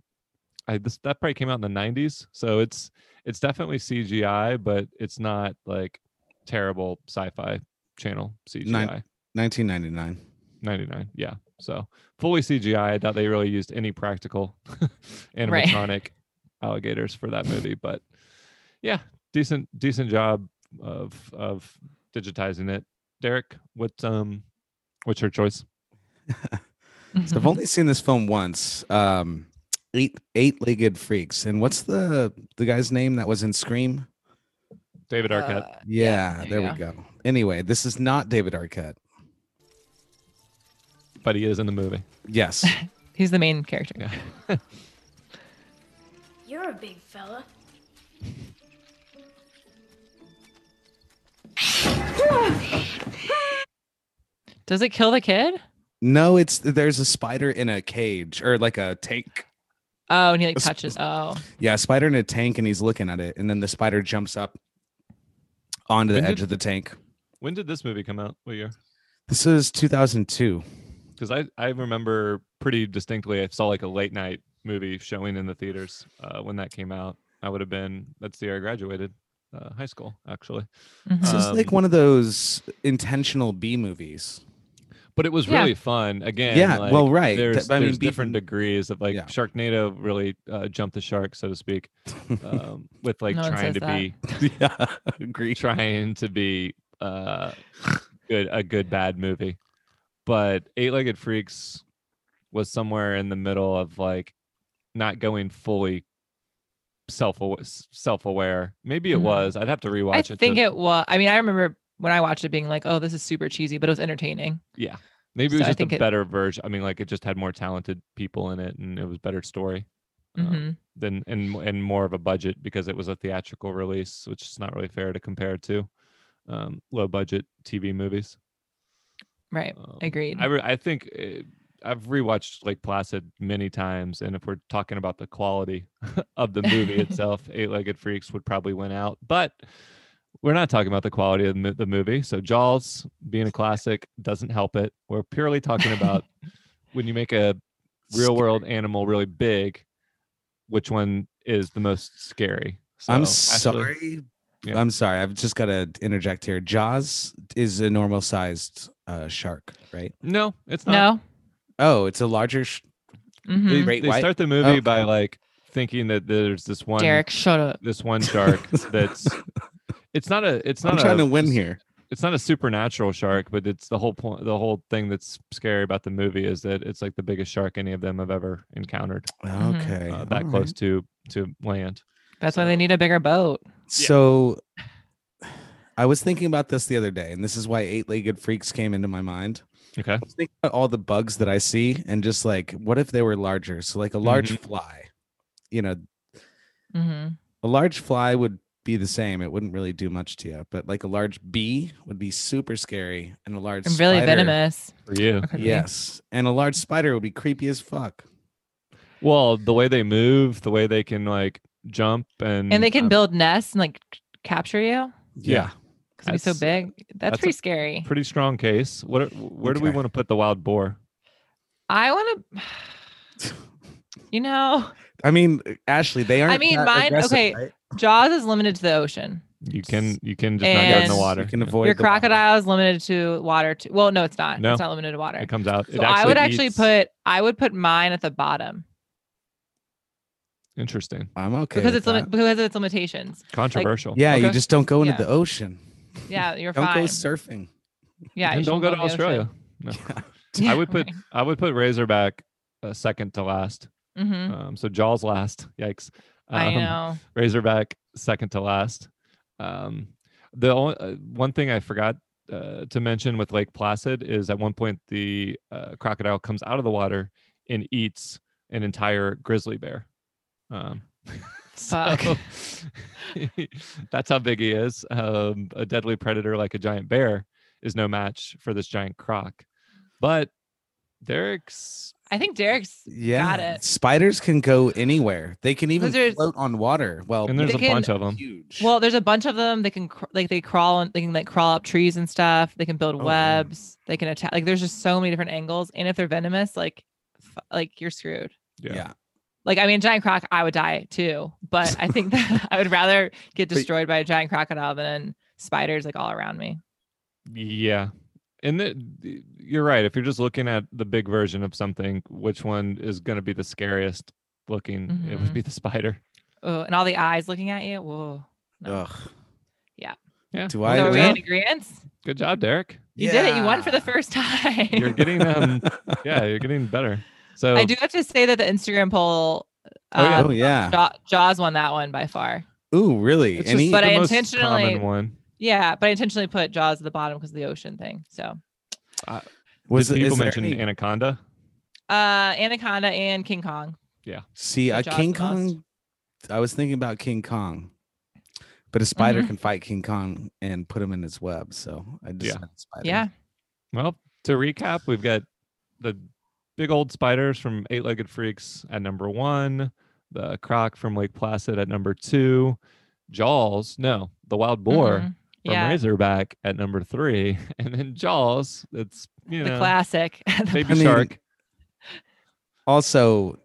I, this that probably came out in the 90s so it's it's definitely cgi but it's not like terrible sci-fi channel cgi Nine- 1999. 99 yeah so fully cgi i doubt they really used any practical animatronic alligators for that movie but yeah decent decent job of of digitizing it derek what um what's your choice So I've only seen this film once. Um, eight eight-legged freaks. And what's the the guy's name that was in Scream? David arquette Uh, Yeah, there there, you we go. Anyway, this is not David Arquette. but he is in the movie Yes. He's the main character. yeah You're a big fella. Does it kill the kid? no, it's there's a spider in a cage or like a tank. Oh, and he like touches. Oh, Yeah, a spider in a tank, and he's looking at it, and then the spider jumps up onto the edge did- of the tank. when did this movie come out what year This is 2002. because I I remember pretty distinctly. I saw like a late night movie showing in the theaters uh, when that came out. I would have been that's the year I graduated uh, high school, actually. Mhm. This is like Um, one of those intentional B movies. But it was Yeah. really fun. Again, Yeah, like, well, right. Th- There's, I mean, there's different being- degrees of like Yeah. Sharknado really uh, jumped the shark, so to speak, um, with like No trying to that. be yeah, agree. trying to be uh good a good bad movie but eight-legged freaks was somewhere in the middle of like not going fully self self-aware maybe it Mhm. was i'd have to rewatch I it I think to, it was. I mean, I remember when I watched it being like, "Oh, this is super cheesy," but it was entertaining. yeah maybe it was I just a it- better version i mean like it just had more talented people in it and it was better story um, hmm than and and more of a budget because it was a theatrical release which is not really fair to compare to um, low budget tv movies Right. Um, Agreed. I, re- I think uh, I've rewatched Lake Placid many times, and if we're talking about the quality of the movie itself, Eight Legged Freaks would probably win out. But we're not talking about the quality of the, movie. So Jaws being a classic doesn't help it. We're purely talking about when you make a real world animal really big, which one is the most scary? So, I'm Ashley- sorry. Yeah. I'm sorry. I've just got to interject here. Jaws is a normal sized uh, shark, right? No, it's not. no. Oh, it's a larger. Sh- Mhm. They, Great they white? start the movie by Okay. like thinking that there's this one Derek, shut up. this one shark that's it's not a it's not I'm trying a, to win here. it's not a supernatural shark but it's the whole point the whole thing that's scary about the movie is that it's like the biggest shark any of them have ever encountered Mhm. Okay. uh, that all close right. to to land That's why they need a bigger boat. So I was thinking about this the other day, and this is why eight legged freaks came into my mind. okay I was thinking about all the bugs that I see, and just like, what if they were larger? So, like a large Mm-hmm. fly, you know, mm-hmm. a large fly would be the same. It wouldn't really do much to you, but like a large bee would be super scary, and a large And really spider- venomous. for you Yes, and a large spider would be creepy as fuck. well the way they move the way they can like jump and And they can um, build nests and like capture you Yeah. because it'd so big. That's, that's pretty scary. pretty strong case what are- where do we want to put the wild boar I want to, you know, I mean, Ashley, they aren't. I mean, mine- okay, right? Jaws is limited to the ocean. you can you can just not get in the water You can avoid Your the water. crocodile is limited to water. Too. Well, no, it's not. No. It's not limited to water. it comes out it So I would actually eats- put I would put mine at the bottom interesting I'm okay because with it's limit that. because of its limitations. controversial Yeah, you just don't go into Yeah. the ocean. Yeah, you're fine. Don't go surfing. yeah, and you don't shouldn't go to australia no Yeah, I would put right. I would put Razorback uh, second to last. Mhm. Um, so Jaws last. Yikes. I Um, know. Razorback second to last. Um, the only uh, one thing I forgot uh, to mention with Lake Placid is at one point the uh, crocodile comes out of the water and eats an entire grizzly bear. Um, Fuck. so that's how big he is. Um, a deadly predator like a giant bear is no match for this giant croc. But Derek's I think Derek's Yeah. got it. Spiders can go anywhere. They can even there's- float on water. Well, and there's They a can- bunch of them. huge. Well, there's a bunch of them. They can cr- like they crawl and they can like crawl up trees and stuff. They can build Oh, wow. webs. They can attack. Like there's just so many different angles. And if they're venomous, like f- like you're screwed. yeah. Like I mean, giant croc, I would die too. But I think that I would rather get But- destroyed by a giant crocodile than spiders like all around me. Yeah. And the, the- you're right. If you're just looking at the big version of something, which one is going to be the scariest looking? It would be the spider. Oh, and all the eyes looking at you. Whoa. No. Ugh. Yeah. Yeah. Do So I? are we win? in agreement? Good job, Derek. You did it. You won for the first time. You're getting um yeah, you're getting better. So I do have to say that the Instagram poll, Oh, yeah. uh, Oh yeah. Jaw- Jaws won that one by far. Ooh, really? it's Any? But the I most intentionally- common one. Yeah, but I intentionally put Jaws at the bottom because of the ocean thing. So, was Did people there mention any- Anaconda? uh, Anaconda and King Kong. Yeah. See, So a King the most. Kong. I was thinking about King Kong, but a spider Mhm. can fight King Kong and put him in his web. So I decided spider. Yeah. Well, to recap, we've got the big old spiders from Eight Legged Freaks at number one, the croc from Lake Placid at number two, Jaws, no, the wild boar Mhm. From Yeah. Razorback at number three, and then Jaws, that's you know The know classic. baby I mean, shark. Also,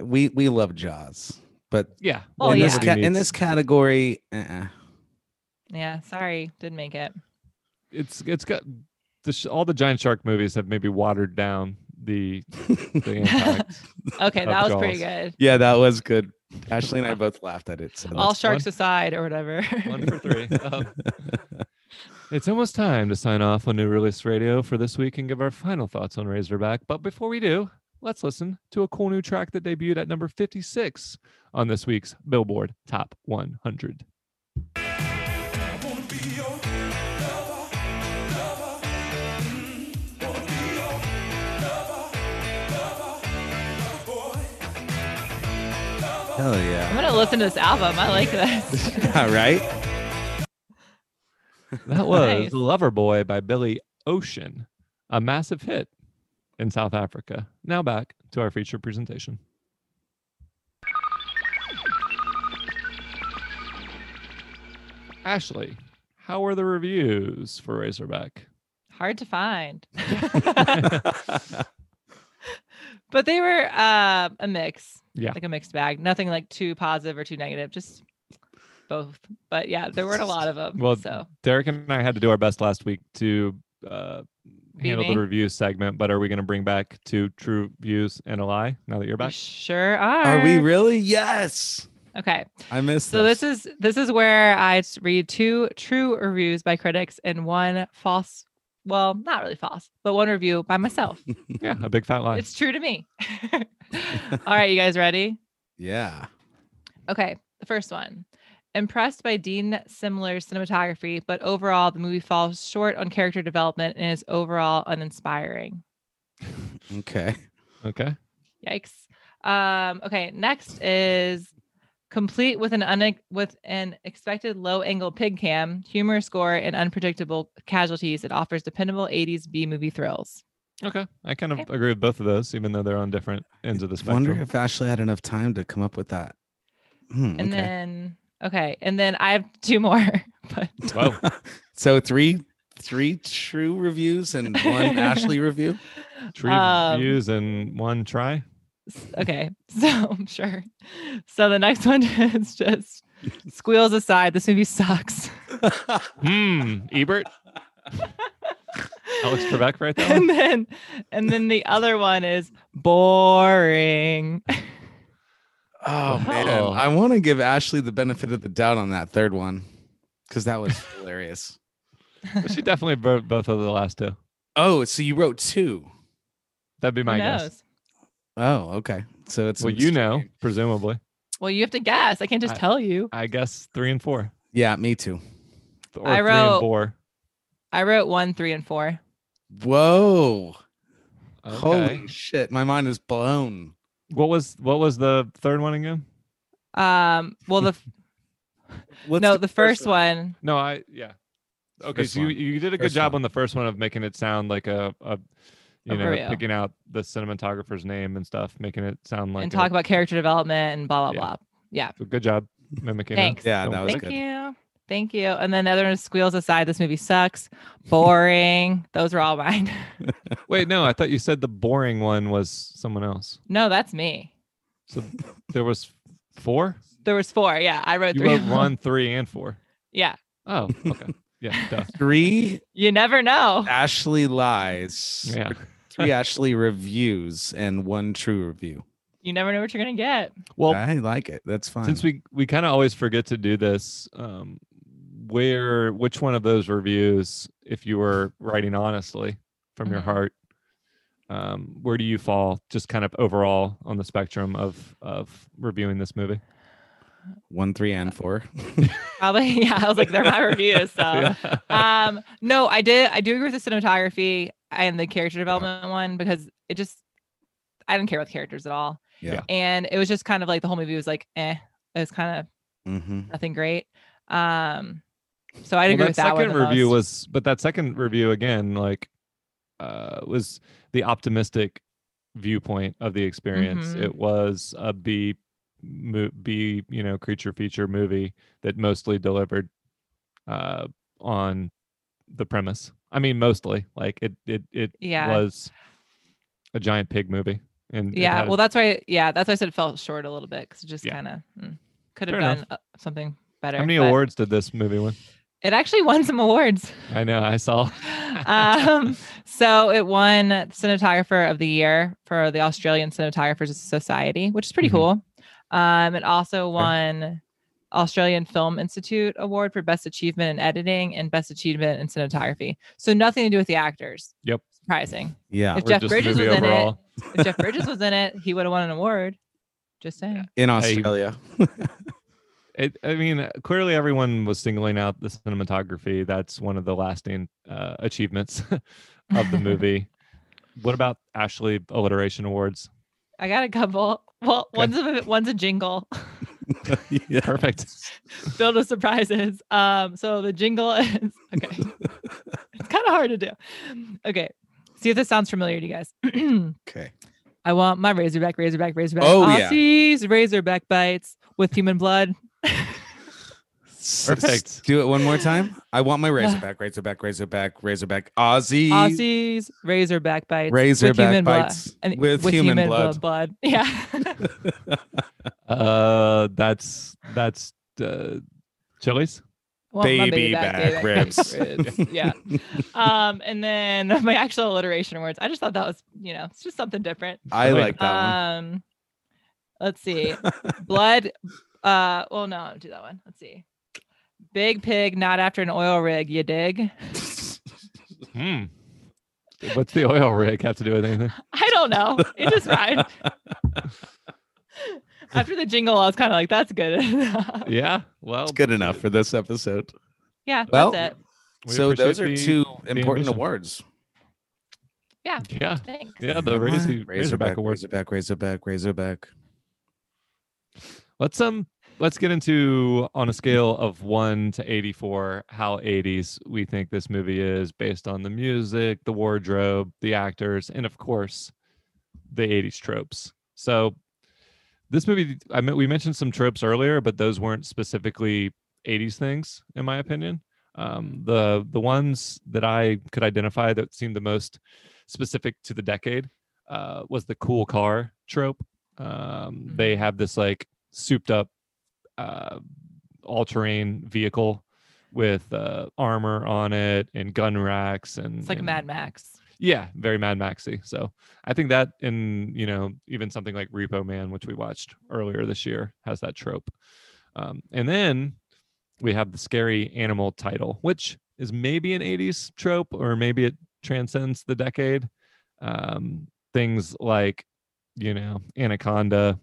we we love Jaws, but Yeah. Oh, in yeah. this ca- in this category, uh-uh. Yeah, sorry, didn't make it. it's it's got the sh- all the giant shark movies have maybe watered down the the impact. Okay, that was pretty good. yeah, that was good. Ashley and I both laughed at it. So All that's- sharks aside, or whatever. One for three. Um, it's almost time to sign off on New Release Radio for this week and give our final thoughts on Razorback. But before we do, let's listen to a cool new track that debuted at number 56 on this week's Billboard Top 100. Hell yeah. I'm gonna listen to this album. I like this. yeah, right. That was Nice. Lover Boy by Billy Ocean, a massive hit in South Africa. Now back to our feature presentation. Ashley, how were the reviews for Razorback? Hard to find. but they were uh, a mix. Yeah. Like a mixed bag. Nothing like too positive or too negative. Just both. But yeah, there weren't a lot of them. Well, so Derek and I had to do our best last week to uh, handle me. the review segment, but are we going to bring back two true views and a lie now that you're we back? sure are. Are we really? Yes. Okay. I missed. So this is this is where I read two true reviews by critics and one false. Well, not really false, but one review by myself. Yeah, a big fat lie. It's true to me. All right, you guys ready? yeah. Okay, the first one. Impressed by Dean Semler's cinematography, but overall the movie falls short on character development and is overall uninspiring. Okay. Okay. Yikes. Um, okay, next is complete with an une- with an expected low angle pig cam, humor score, and unpredictable casualties. It offers dependable 80s B movie thrills. Okay. I kind of Okay. agree with both of those, even though they're on different ends of the spectrum. I wonder if Ashley had enough time to come up with that. Hmm, And okay. then okay, and then I have two more, but Whoa. so three three true reviews and one Ashley review. Tree Um, views and one try. S- okay so sure so the next one is just squeals aside this movie sucks Hmm. Ebert. Alex Trebek right there. and then and then the other one is boring Oh man, Oh. I want to give Ashley the benefit of the doubt on that third one because that was hilarious. she definitely wrote both of the last two. Oh, so you wrote two. That'd be Who my knows guess. Oh, okay. So it's a Well, you know, presumably. well you have to guess i can't just I- tell you I guess three and four. Yeah, me too. Or I three wrote- and four. i wrote one three and four Whoa. Okay. Holy shit. My mind is blown. What was what was the third one again? um well the f- no do the first one No, I yeah. Okay, First so you, you did a good job one. on the first one of making it sound like a, a you A know, review. picking out the cinematographer's name and stuff, making it sound like and a- talk about character development and blah blah Yeah. blah yeah so good job mimicking. a Thanks. Yeah, film that was critic. thank good. you thank you and then the other one squeals aside this movie sucks boring those are all mine Wait, no, I thought you said the boring one was someone else. no that's me So there was four. There was four. Yeah, I wrote You three. wrote one, three, and four. Yeah, Oh, okay. Yeah, duh. Three you never know. Ashley lies. Yeah. Three Ashley reviews and one true review. You never know what you're gonna get. Well, I like it. That's fine. since we we kind of always forget to do this, um, where which one of those reviews, if you were writing honestly from your Mhm. heart, um, where do you fall, just kind of overall on the spectrum of of reviewing this movie? one, three, and four. Probably. Yeah, I was like, they're my reviews. So, Yeah. um, no, I did. I do agree with the cinematography and the character development one because it just, I didn't care about the characters at all, Yeah. and it was just kind of like the whole movie was like, eh, it was kind of Mm-hmm. nothing great. Um, so I Well, agree with that second the review most. was, but that second review again, like, uh, was the optimistic viewpoint of the experience. Mhm. It was a B, mo- B, you know, creature feature movie that mostly delivered, uh, on the premise. I mean, mostly like it, it, it Yeah. was a giant pig movie. And Yeah, well, that's why. Yeah, that's why I said it fell short a little bit because it just Yeah. kind of could have done uh, something better. how many but awards did this movie win? It actually won some awards. I know, I saw. um, so it won cinematographer of the year for the Australian Cinematographers Society, which is pretty Mhm. cool. Um, it also won Australian Film Institute Award for Best Achievement in Editing and Best Achievement in Cinematography. So nothing to do with the actors. Yep. Surprising. Yeah. If Jeff Bridges was movie in it, if Jeff Bridges was in it, he would have won an award. Just saying. In Australia. It, I mean, uh, clearly everyone was singling out the cinematography. That's one of the lasting uh, achievements of the movie. what about Ashley Alliteration Awards? I got a couple. Well, Okay. one's a one's a jingle. yeah. Perfect. filled with surprises. Um, so the jingle is okay. it's kind of hard to do. Okay, see if this sounds familiar to you guys. Okay. I want my Razorback, Razorback, Razorback. Oh, yeah. Razorback bites with human blood. Perfect. Do it one more time. I want my Razorback, Razorback, Razorback, Razorback, Aussie. Aussies, Razorback bites. Razorback with human bites blood. And with human blood. blood. Yeah. Uh, that's that's uh, Chili's. Want my Baby back ribs. ribs. yeah. Um, and then my actual alliteration words. I just thought that was, you know, it's just something different. I like that one. Um, let's see. Blood. Uh, well, no, I'll do that one. Let's see. Big pig, not after an oil rig. You dig? Hmm. What's the oil rig have to do with anything? I don't know. It just rhymed. after the jingle, I was kind of like, "That's good." Yeah. Well, It's good enough for this episode. yeah, Well, that's it. we so those are appreciate two the important ambition. awards. Yeah. Yeah. Thanks. Yeah. The Razor, Razorback, Razorback Awards. Razorback, Razorback, Razorback. Let's um let's get into on a scale of 1 to 84 how 80s we think this movie is based on the music, the wardrobe, the actors, and of course the 80s tropes. So this movie I mean we mentioned some tropes earlier, but those weren't specifically 80s things in my opinion. Um, the the ones that I could identify that seemed the most specific to the decade uh, was the cool car trope. Um, They have this like souped up uh, all terrain vehicle with uh, armor on it and gun racks and It's like and- Mad Max. yeah, very Mad Maxy. So I think that in you know even something like Repo Man, which we watched earlier this year, has that trope. Um, and then we have the scary animal title, which is maybe an '80s trope, or maybe it transcends the decade. Um, things like you know Anaconda,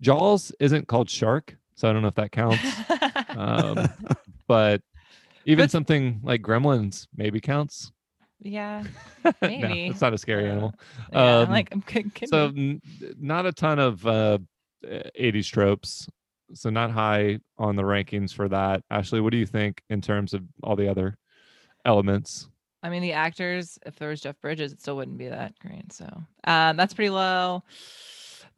Jaws isn't called Shark, so I don't know if that counts. um, but even But- something like Gremlins maybe counts. yeah. no, Maybe. it's not a scary animal. Yeah, Um, like I'm kidding. So n- not a ton of uh, uh, 80s tropes. So not high on the rankings for that. Ashley, what do you think in terms of all the other elements? I mean, the actors, if there was Jeff Bridges, it still wouldn't be that great. So um, that's pretty low.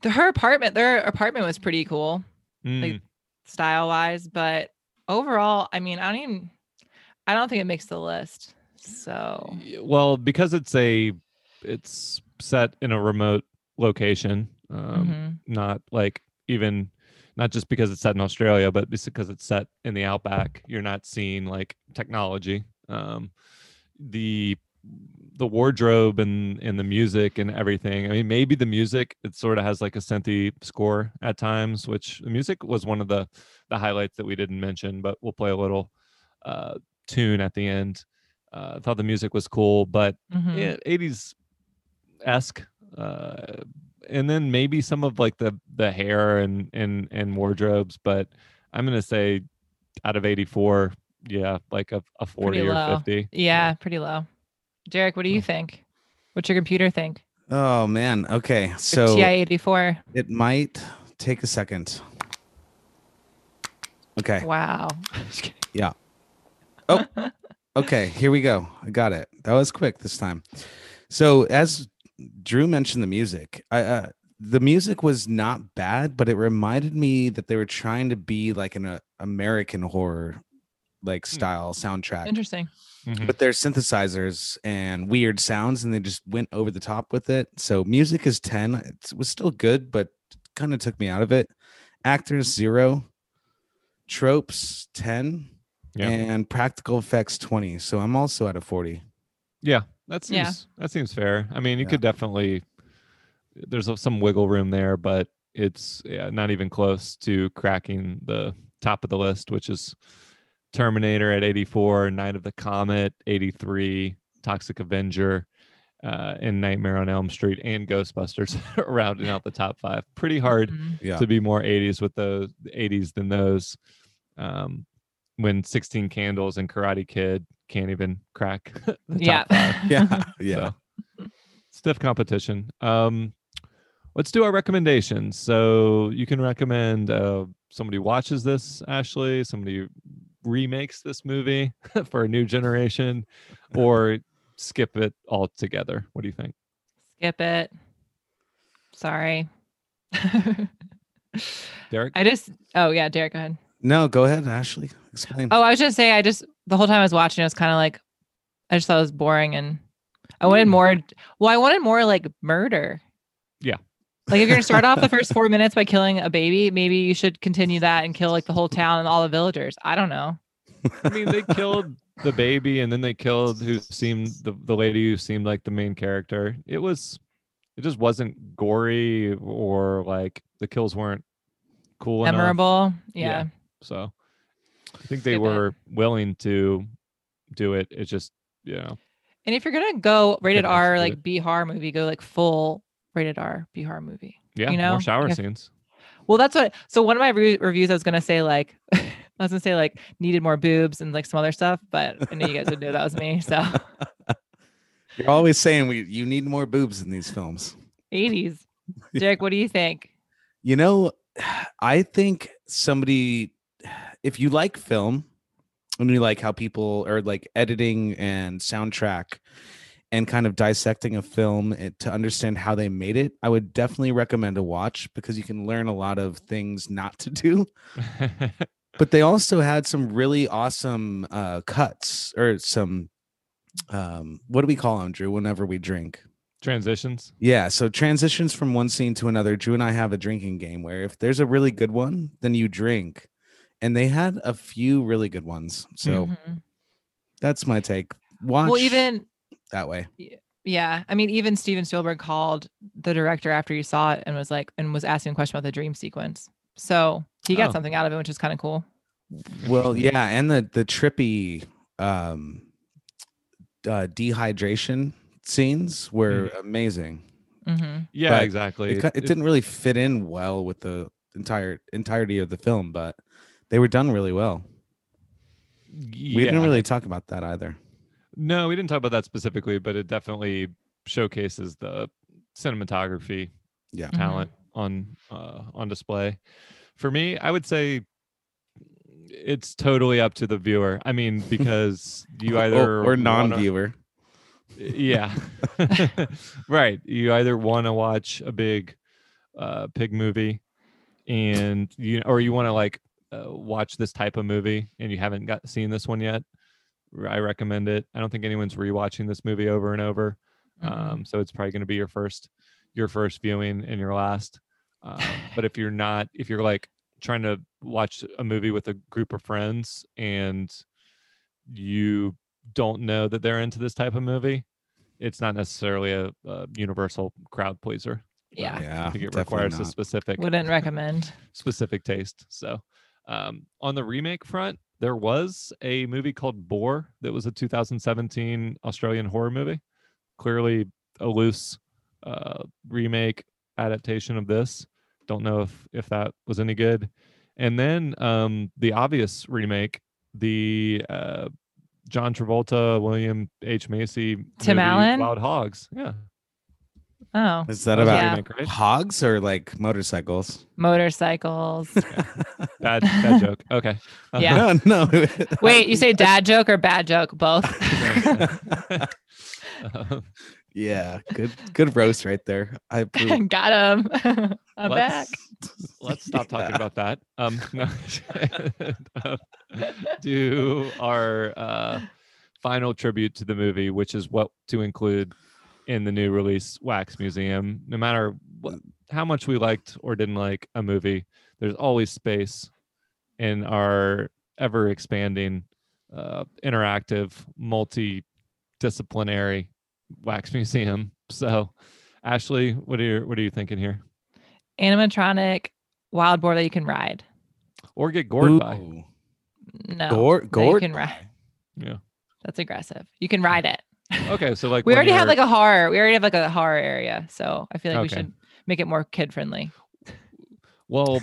The, her apartment, their apartment was pretty cool Mm, style wise, but overall, I mean, I don't even, I don't think it makes the list. So well, because it's a it's set in a remote location, um, mhm. not like even not just because it's set in Australia, but because it's set in the outback, you're not seeing like technology. Um, the the wardrobe and and the music and everything. I mean, maybe the music it sort of has like a synthy score at times, which the music was one of the the highlights that we didn't mention, but we'll play a little uh, tune at the end. Uh, I thought the music was cool, but Mhm. yeah, 80s esque. Uh, and then maybe some of like the the hair and and and wardrobes, but I'm gonna say out of 84, yeah, like a, a 40 Pretty or low. 50. yeah, pretty low. Derek, what do you think? What's your computer think? Oh man. Okay. So TI 84. it might take a second. Okay. Wow. Yeah. Oh. okay, here we go. I got it. That was quick this time. So as Drew mentioned the music, I uh, the music was not bad, but it reminded me that they were trying to be like an uh, American horror like style soundtrack Interesting. Mhm. with their synthesizers and weird sounds and they just went over the top with it so music is 10 it was still good but kind of took me out of it actors zero tropes 10 Yeah. and practical effects 20 so i'm also at a 40 Yeah, that seems Yeah. that seems fair. I mean, you Yeah. could definitely there's some wiggle room there, but it's yeah, not even close to cracking the top of the list, which is Terminator at 84, Night of the Comet 83, Toxic Avenger, uh, and Nightmare on Elm Street and Ghostbusters rounding out the top five. Pretty hard Mhm. yeah to be more 80s with those 80s than those. Um, when 16 Candles and Karate Kid can't even crack the Yeah. top five. yeah yeah So, stiff competition. Um, let's do our recommendations. So you can recommend uh, somebody watches this, Ashley, somebody remakes this movie for a new generation, or skip it altogether. What do you think? Skip it. Sorry. Derek? I just. Oh yeah, Derek, go ahead. no go ahead ashley explain Oh, I was just say I just the whole time I was watching, I was kind of like, I just thought it was boring, and I wanted mm. more. Well, I wanted more like murder. Yeah. Like if you're gonna start off the first four minutes by killing a baby, maybe you should continue that and kill like the whole town and all the villagers. I don't know. I mean, they killed the baby and then they killed who seemed the, the lady who seemed like the main character. It was, it just wasn't gory or like the kills weren't cool enough. Memorable. Yeah. Yeah. So I think they Skip it. were willing to do it. It's just, you know, And if you're gonna go rated R, like it. B horror movie, go like full rated R B horror movie. yeah, You know, more shower like scenes. Well, that's what. So one of my re- reviews, I was gonna say like, I was gonna say like needed more boobs and like some other stuff, but I knew you guys would know that was me. So you're always saying we you need more boobs in these films 80s. Derek, what do you think? You know, I think somebody, if you like film and you like how people are like editing and soundtrack and kind of dissecting a film to understand how they made it, I would definitely recommend a watch because you can learn a lot of things not to do. But they also had some really awesome uh, cuts or some, um, what do we call them, Drew, whenever we drink? Transitions. Yeah, so transitions from one scene to another. Drew and I have a drinking game where if there's a really good one, then you drink. And they had a few really good ones. So Mhm. that's my take. Watch well, even that way. yeah, I mean, even Steven Spielberg called the director after he saw it and was like, and was asking a question about the dream sequence. So he got Oh. something out of it, which is kind of cool. Well, yeah, and the the trippy um uh dehydration scenes were amazing. hmm Yeah, But exactly. It, ki- it didn't really fit in well with the entire entirety of the film, but they were done really well. We didn't really talk about that either. No, we didn't talk about that specifically, but it definitely showcases the cinematography Yeah. Mhm. talent on uh, on display. For me, I would say it's totally up to the viewer. I mean, because you either or, or wanna- non-viewer. yeah, right. You either want to watch a big uh, pig movie, and you or you want to like uh, watch this type of movie, and you haven't got seen this one yet. I recommend it. I don't think anyone's rewatching this movie over and over, Mhm. um, so it's probably going to be your first your first viewing and your last. Um, but if you're not, if you're like trying to watch a movie with a group of friends and you don't know that they're into this type of movie, it's not necessarily a, a universal crowd pleaser. yeah, Yeah, I think it definitely requires a specific wouldn't recommend. specific taste. So, um, on the remake front, there was a movie called Boar that was a 2017 Australian horror movie. Clearly, a loose uh, remake adaptation of this. Don't know if if that was any good. And then um, the obvious remake, the uh, John Travolta, William H Macy, Tim movie, Allen? Wild Hogs. Yeah, Oh, Is that that was a about Yeah. hogs or like motorcycles? motorcycles. Bad, bad joke. Okay. Uh, Yeah. No, no. Wait, you say dad joke or bad joke? Both. Um, Yeah, good good roast right there. I approve. Got him. I'm back. let's, let's stop talking Yeah. about that. Um, no, do our uh, final tribute to the movie, which is what to include in the new release Wax Museum. No matter what, how much we liked or didn't like a movie, there's always space in our ever expanding, uh, interactive, multi-disciplinary Wax Museum. So, Ashley, what are you what are you thinking here? Animatronic wild boar that you can ride. Or get gored by? No. Gore, that you can ride. Yeah. That's aggressive. You can ride it. Okay, so like we when already have like a horror. We already have like a horror area. So I feel like we should make it more kid friendly. well,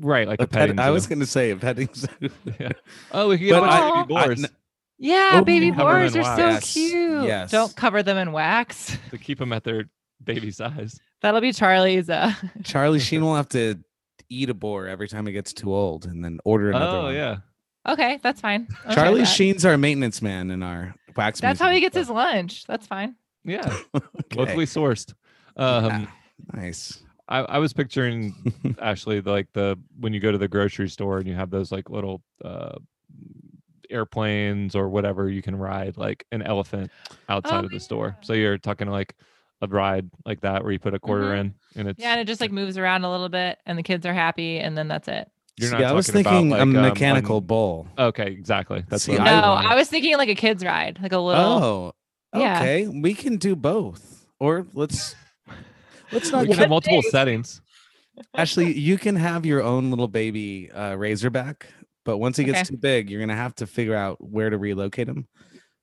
right, like A a pet- petting. I was going to say a petting zoo. Yeah. Oh, we could get a But I- baby boars n- Yeah, Oh, baby boars in are so wax. cute. Yes. Don't cover them in wax. to keep them at their baby size. That'll be Charlie's. Uh, Charlie Sheen will have to eat a boar every time it gets too old and then order another Oh one. yeah. okay, that's fine. I'm okay Charlie that. Sheen's our maintenance man in our wax That's how he gets so- his lunch. That's fine. Yeah. Okay. Locally sourced. Um Yeah. Nice. I, I was picturing Ashley the, like the when you go to the grocery store and you have those like little uh airplanes or whatever you can ride like an elephant outside Oh, of the store. So you're talking like a ride like that where you put a quarter Mhm. in and it's Yeah, and it just like moves around a little bit, and the kids are happy, and then that's it. You're See, not I was talking about, thinking like, a um, mechanical un- bull. Okay, exactly. That's See, what No, I'm I I, was thinking like a kids ride, like a little. Oh, Yeah. okay. We can do both. Or let's let's not we can get have multiple settings. Actually, you can have your own little baby uh, Razorback, but once he gets Okay. too big, you're gonna have to figure out where to relocate him.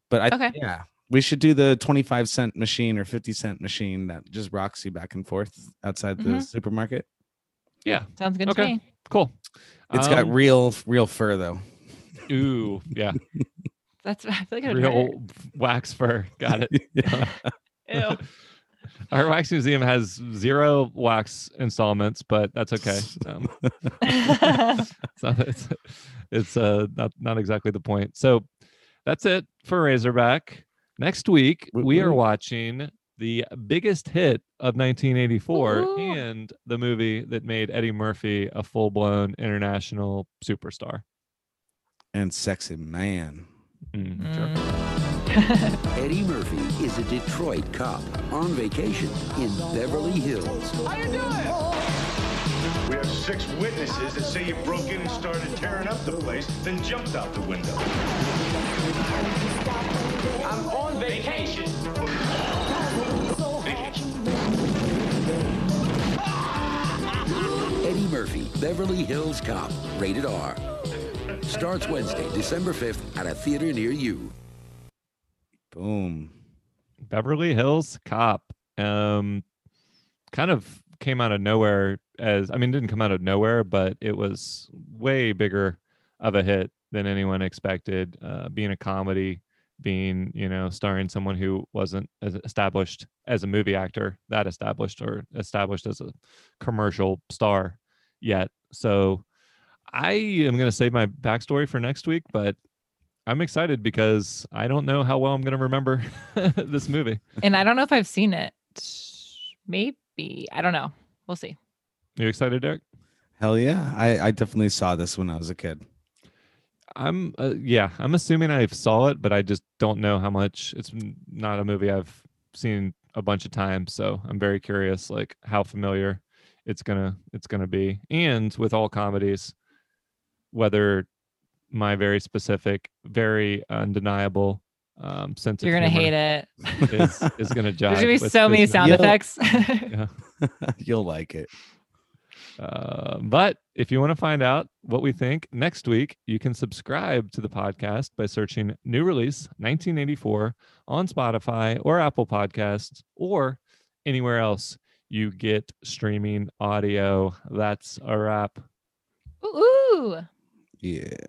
But I, Okay. yeah, we should do the 25 cent machine or 50 cent machine that just rocks you back and forth outside the Mhm. supermarket. Yeah. Sounds good Okay. to me. Cool. It's got Um, real, real fur though. ooh, yeah. That's I feel like it would Real wax fur. Got it. hurt. Ew. Our wax museum has zero wax installments, but that's okay. Um, it's not, it's, it's uh not not exactly the point. So that's it for Razorback. Next week we are watching the biggest hit of 1984 Ooh. and the movie that made Eddie Murphy a full-blown international superstar. And sexy man. Mm, sure. Mm. Eddie Murphy is a Detroit cop on vacation in Beverly Hills. How you doing? We have six witnesses that say you broke in and started tearing up the place, then jumped out the window. I'm on vacation. Murphy, Beverly Hills Cop, rated R. Starts Wednesday, December 5th at a theater near you. Boom. Beverly Hills Cop. Um, kind of came out of nowhere as I mean, didn't come out of nowhere, but it was way bigger of a hit than anyone expected. Uh, being a comedy, being you know starring someone who wasn't as established as a movie actor, that established or established as a commercial star yet. So I am going to save my backstory for next week, but I'm excited because I don't know how well I'm going to remember this movie. and I don't know if I've seen it. Maybe I don't know. We'll see. You excited, Derek? Hell yeah. I, I definitely saw this when I was a kid. I'm uh, yeah, I'm assuming I saw it, but I just don't know how much. It's not a movie I've seen a bunch of times, so I'm very curious like how familiar it's gonna it's gonna be. And with all comedies, whether my very specific, very undeniable um, sense You're of gonna humor hate it. is is gonna jive. There's gonna be so many sound movie. Yeah. effects. Yeah. You'll like it. Uh, but if you want to find out what we think next week, you can subscribe to the podcast by searching New Release 1984 on Spotify or Apple Podcasts or anywhere else you get streaming audio. That's a wrap. ooh. ooh. Yeah.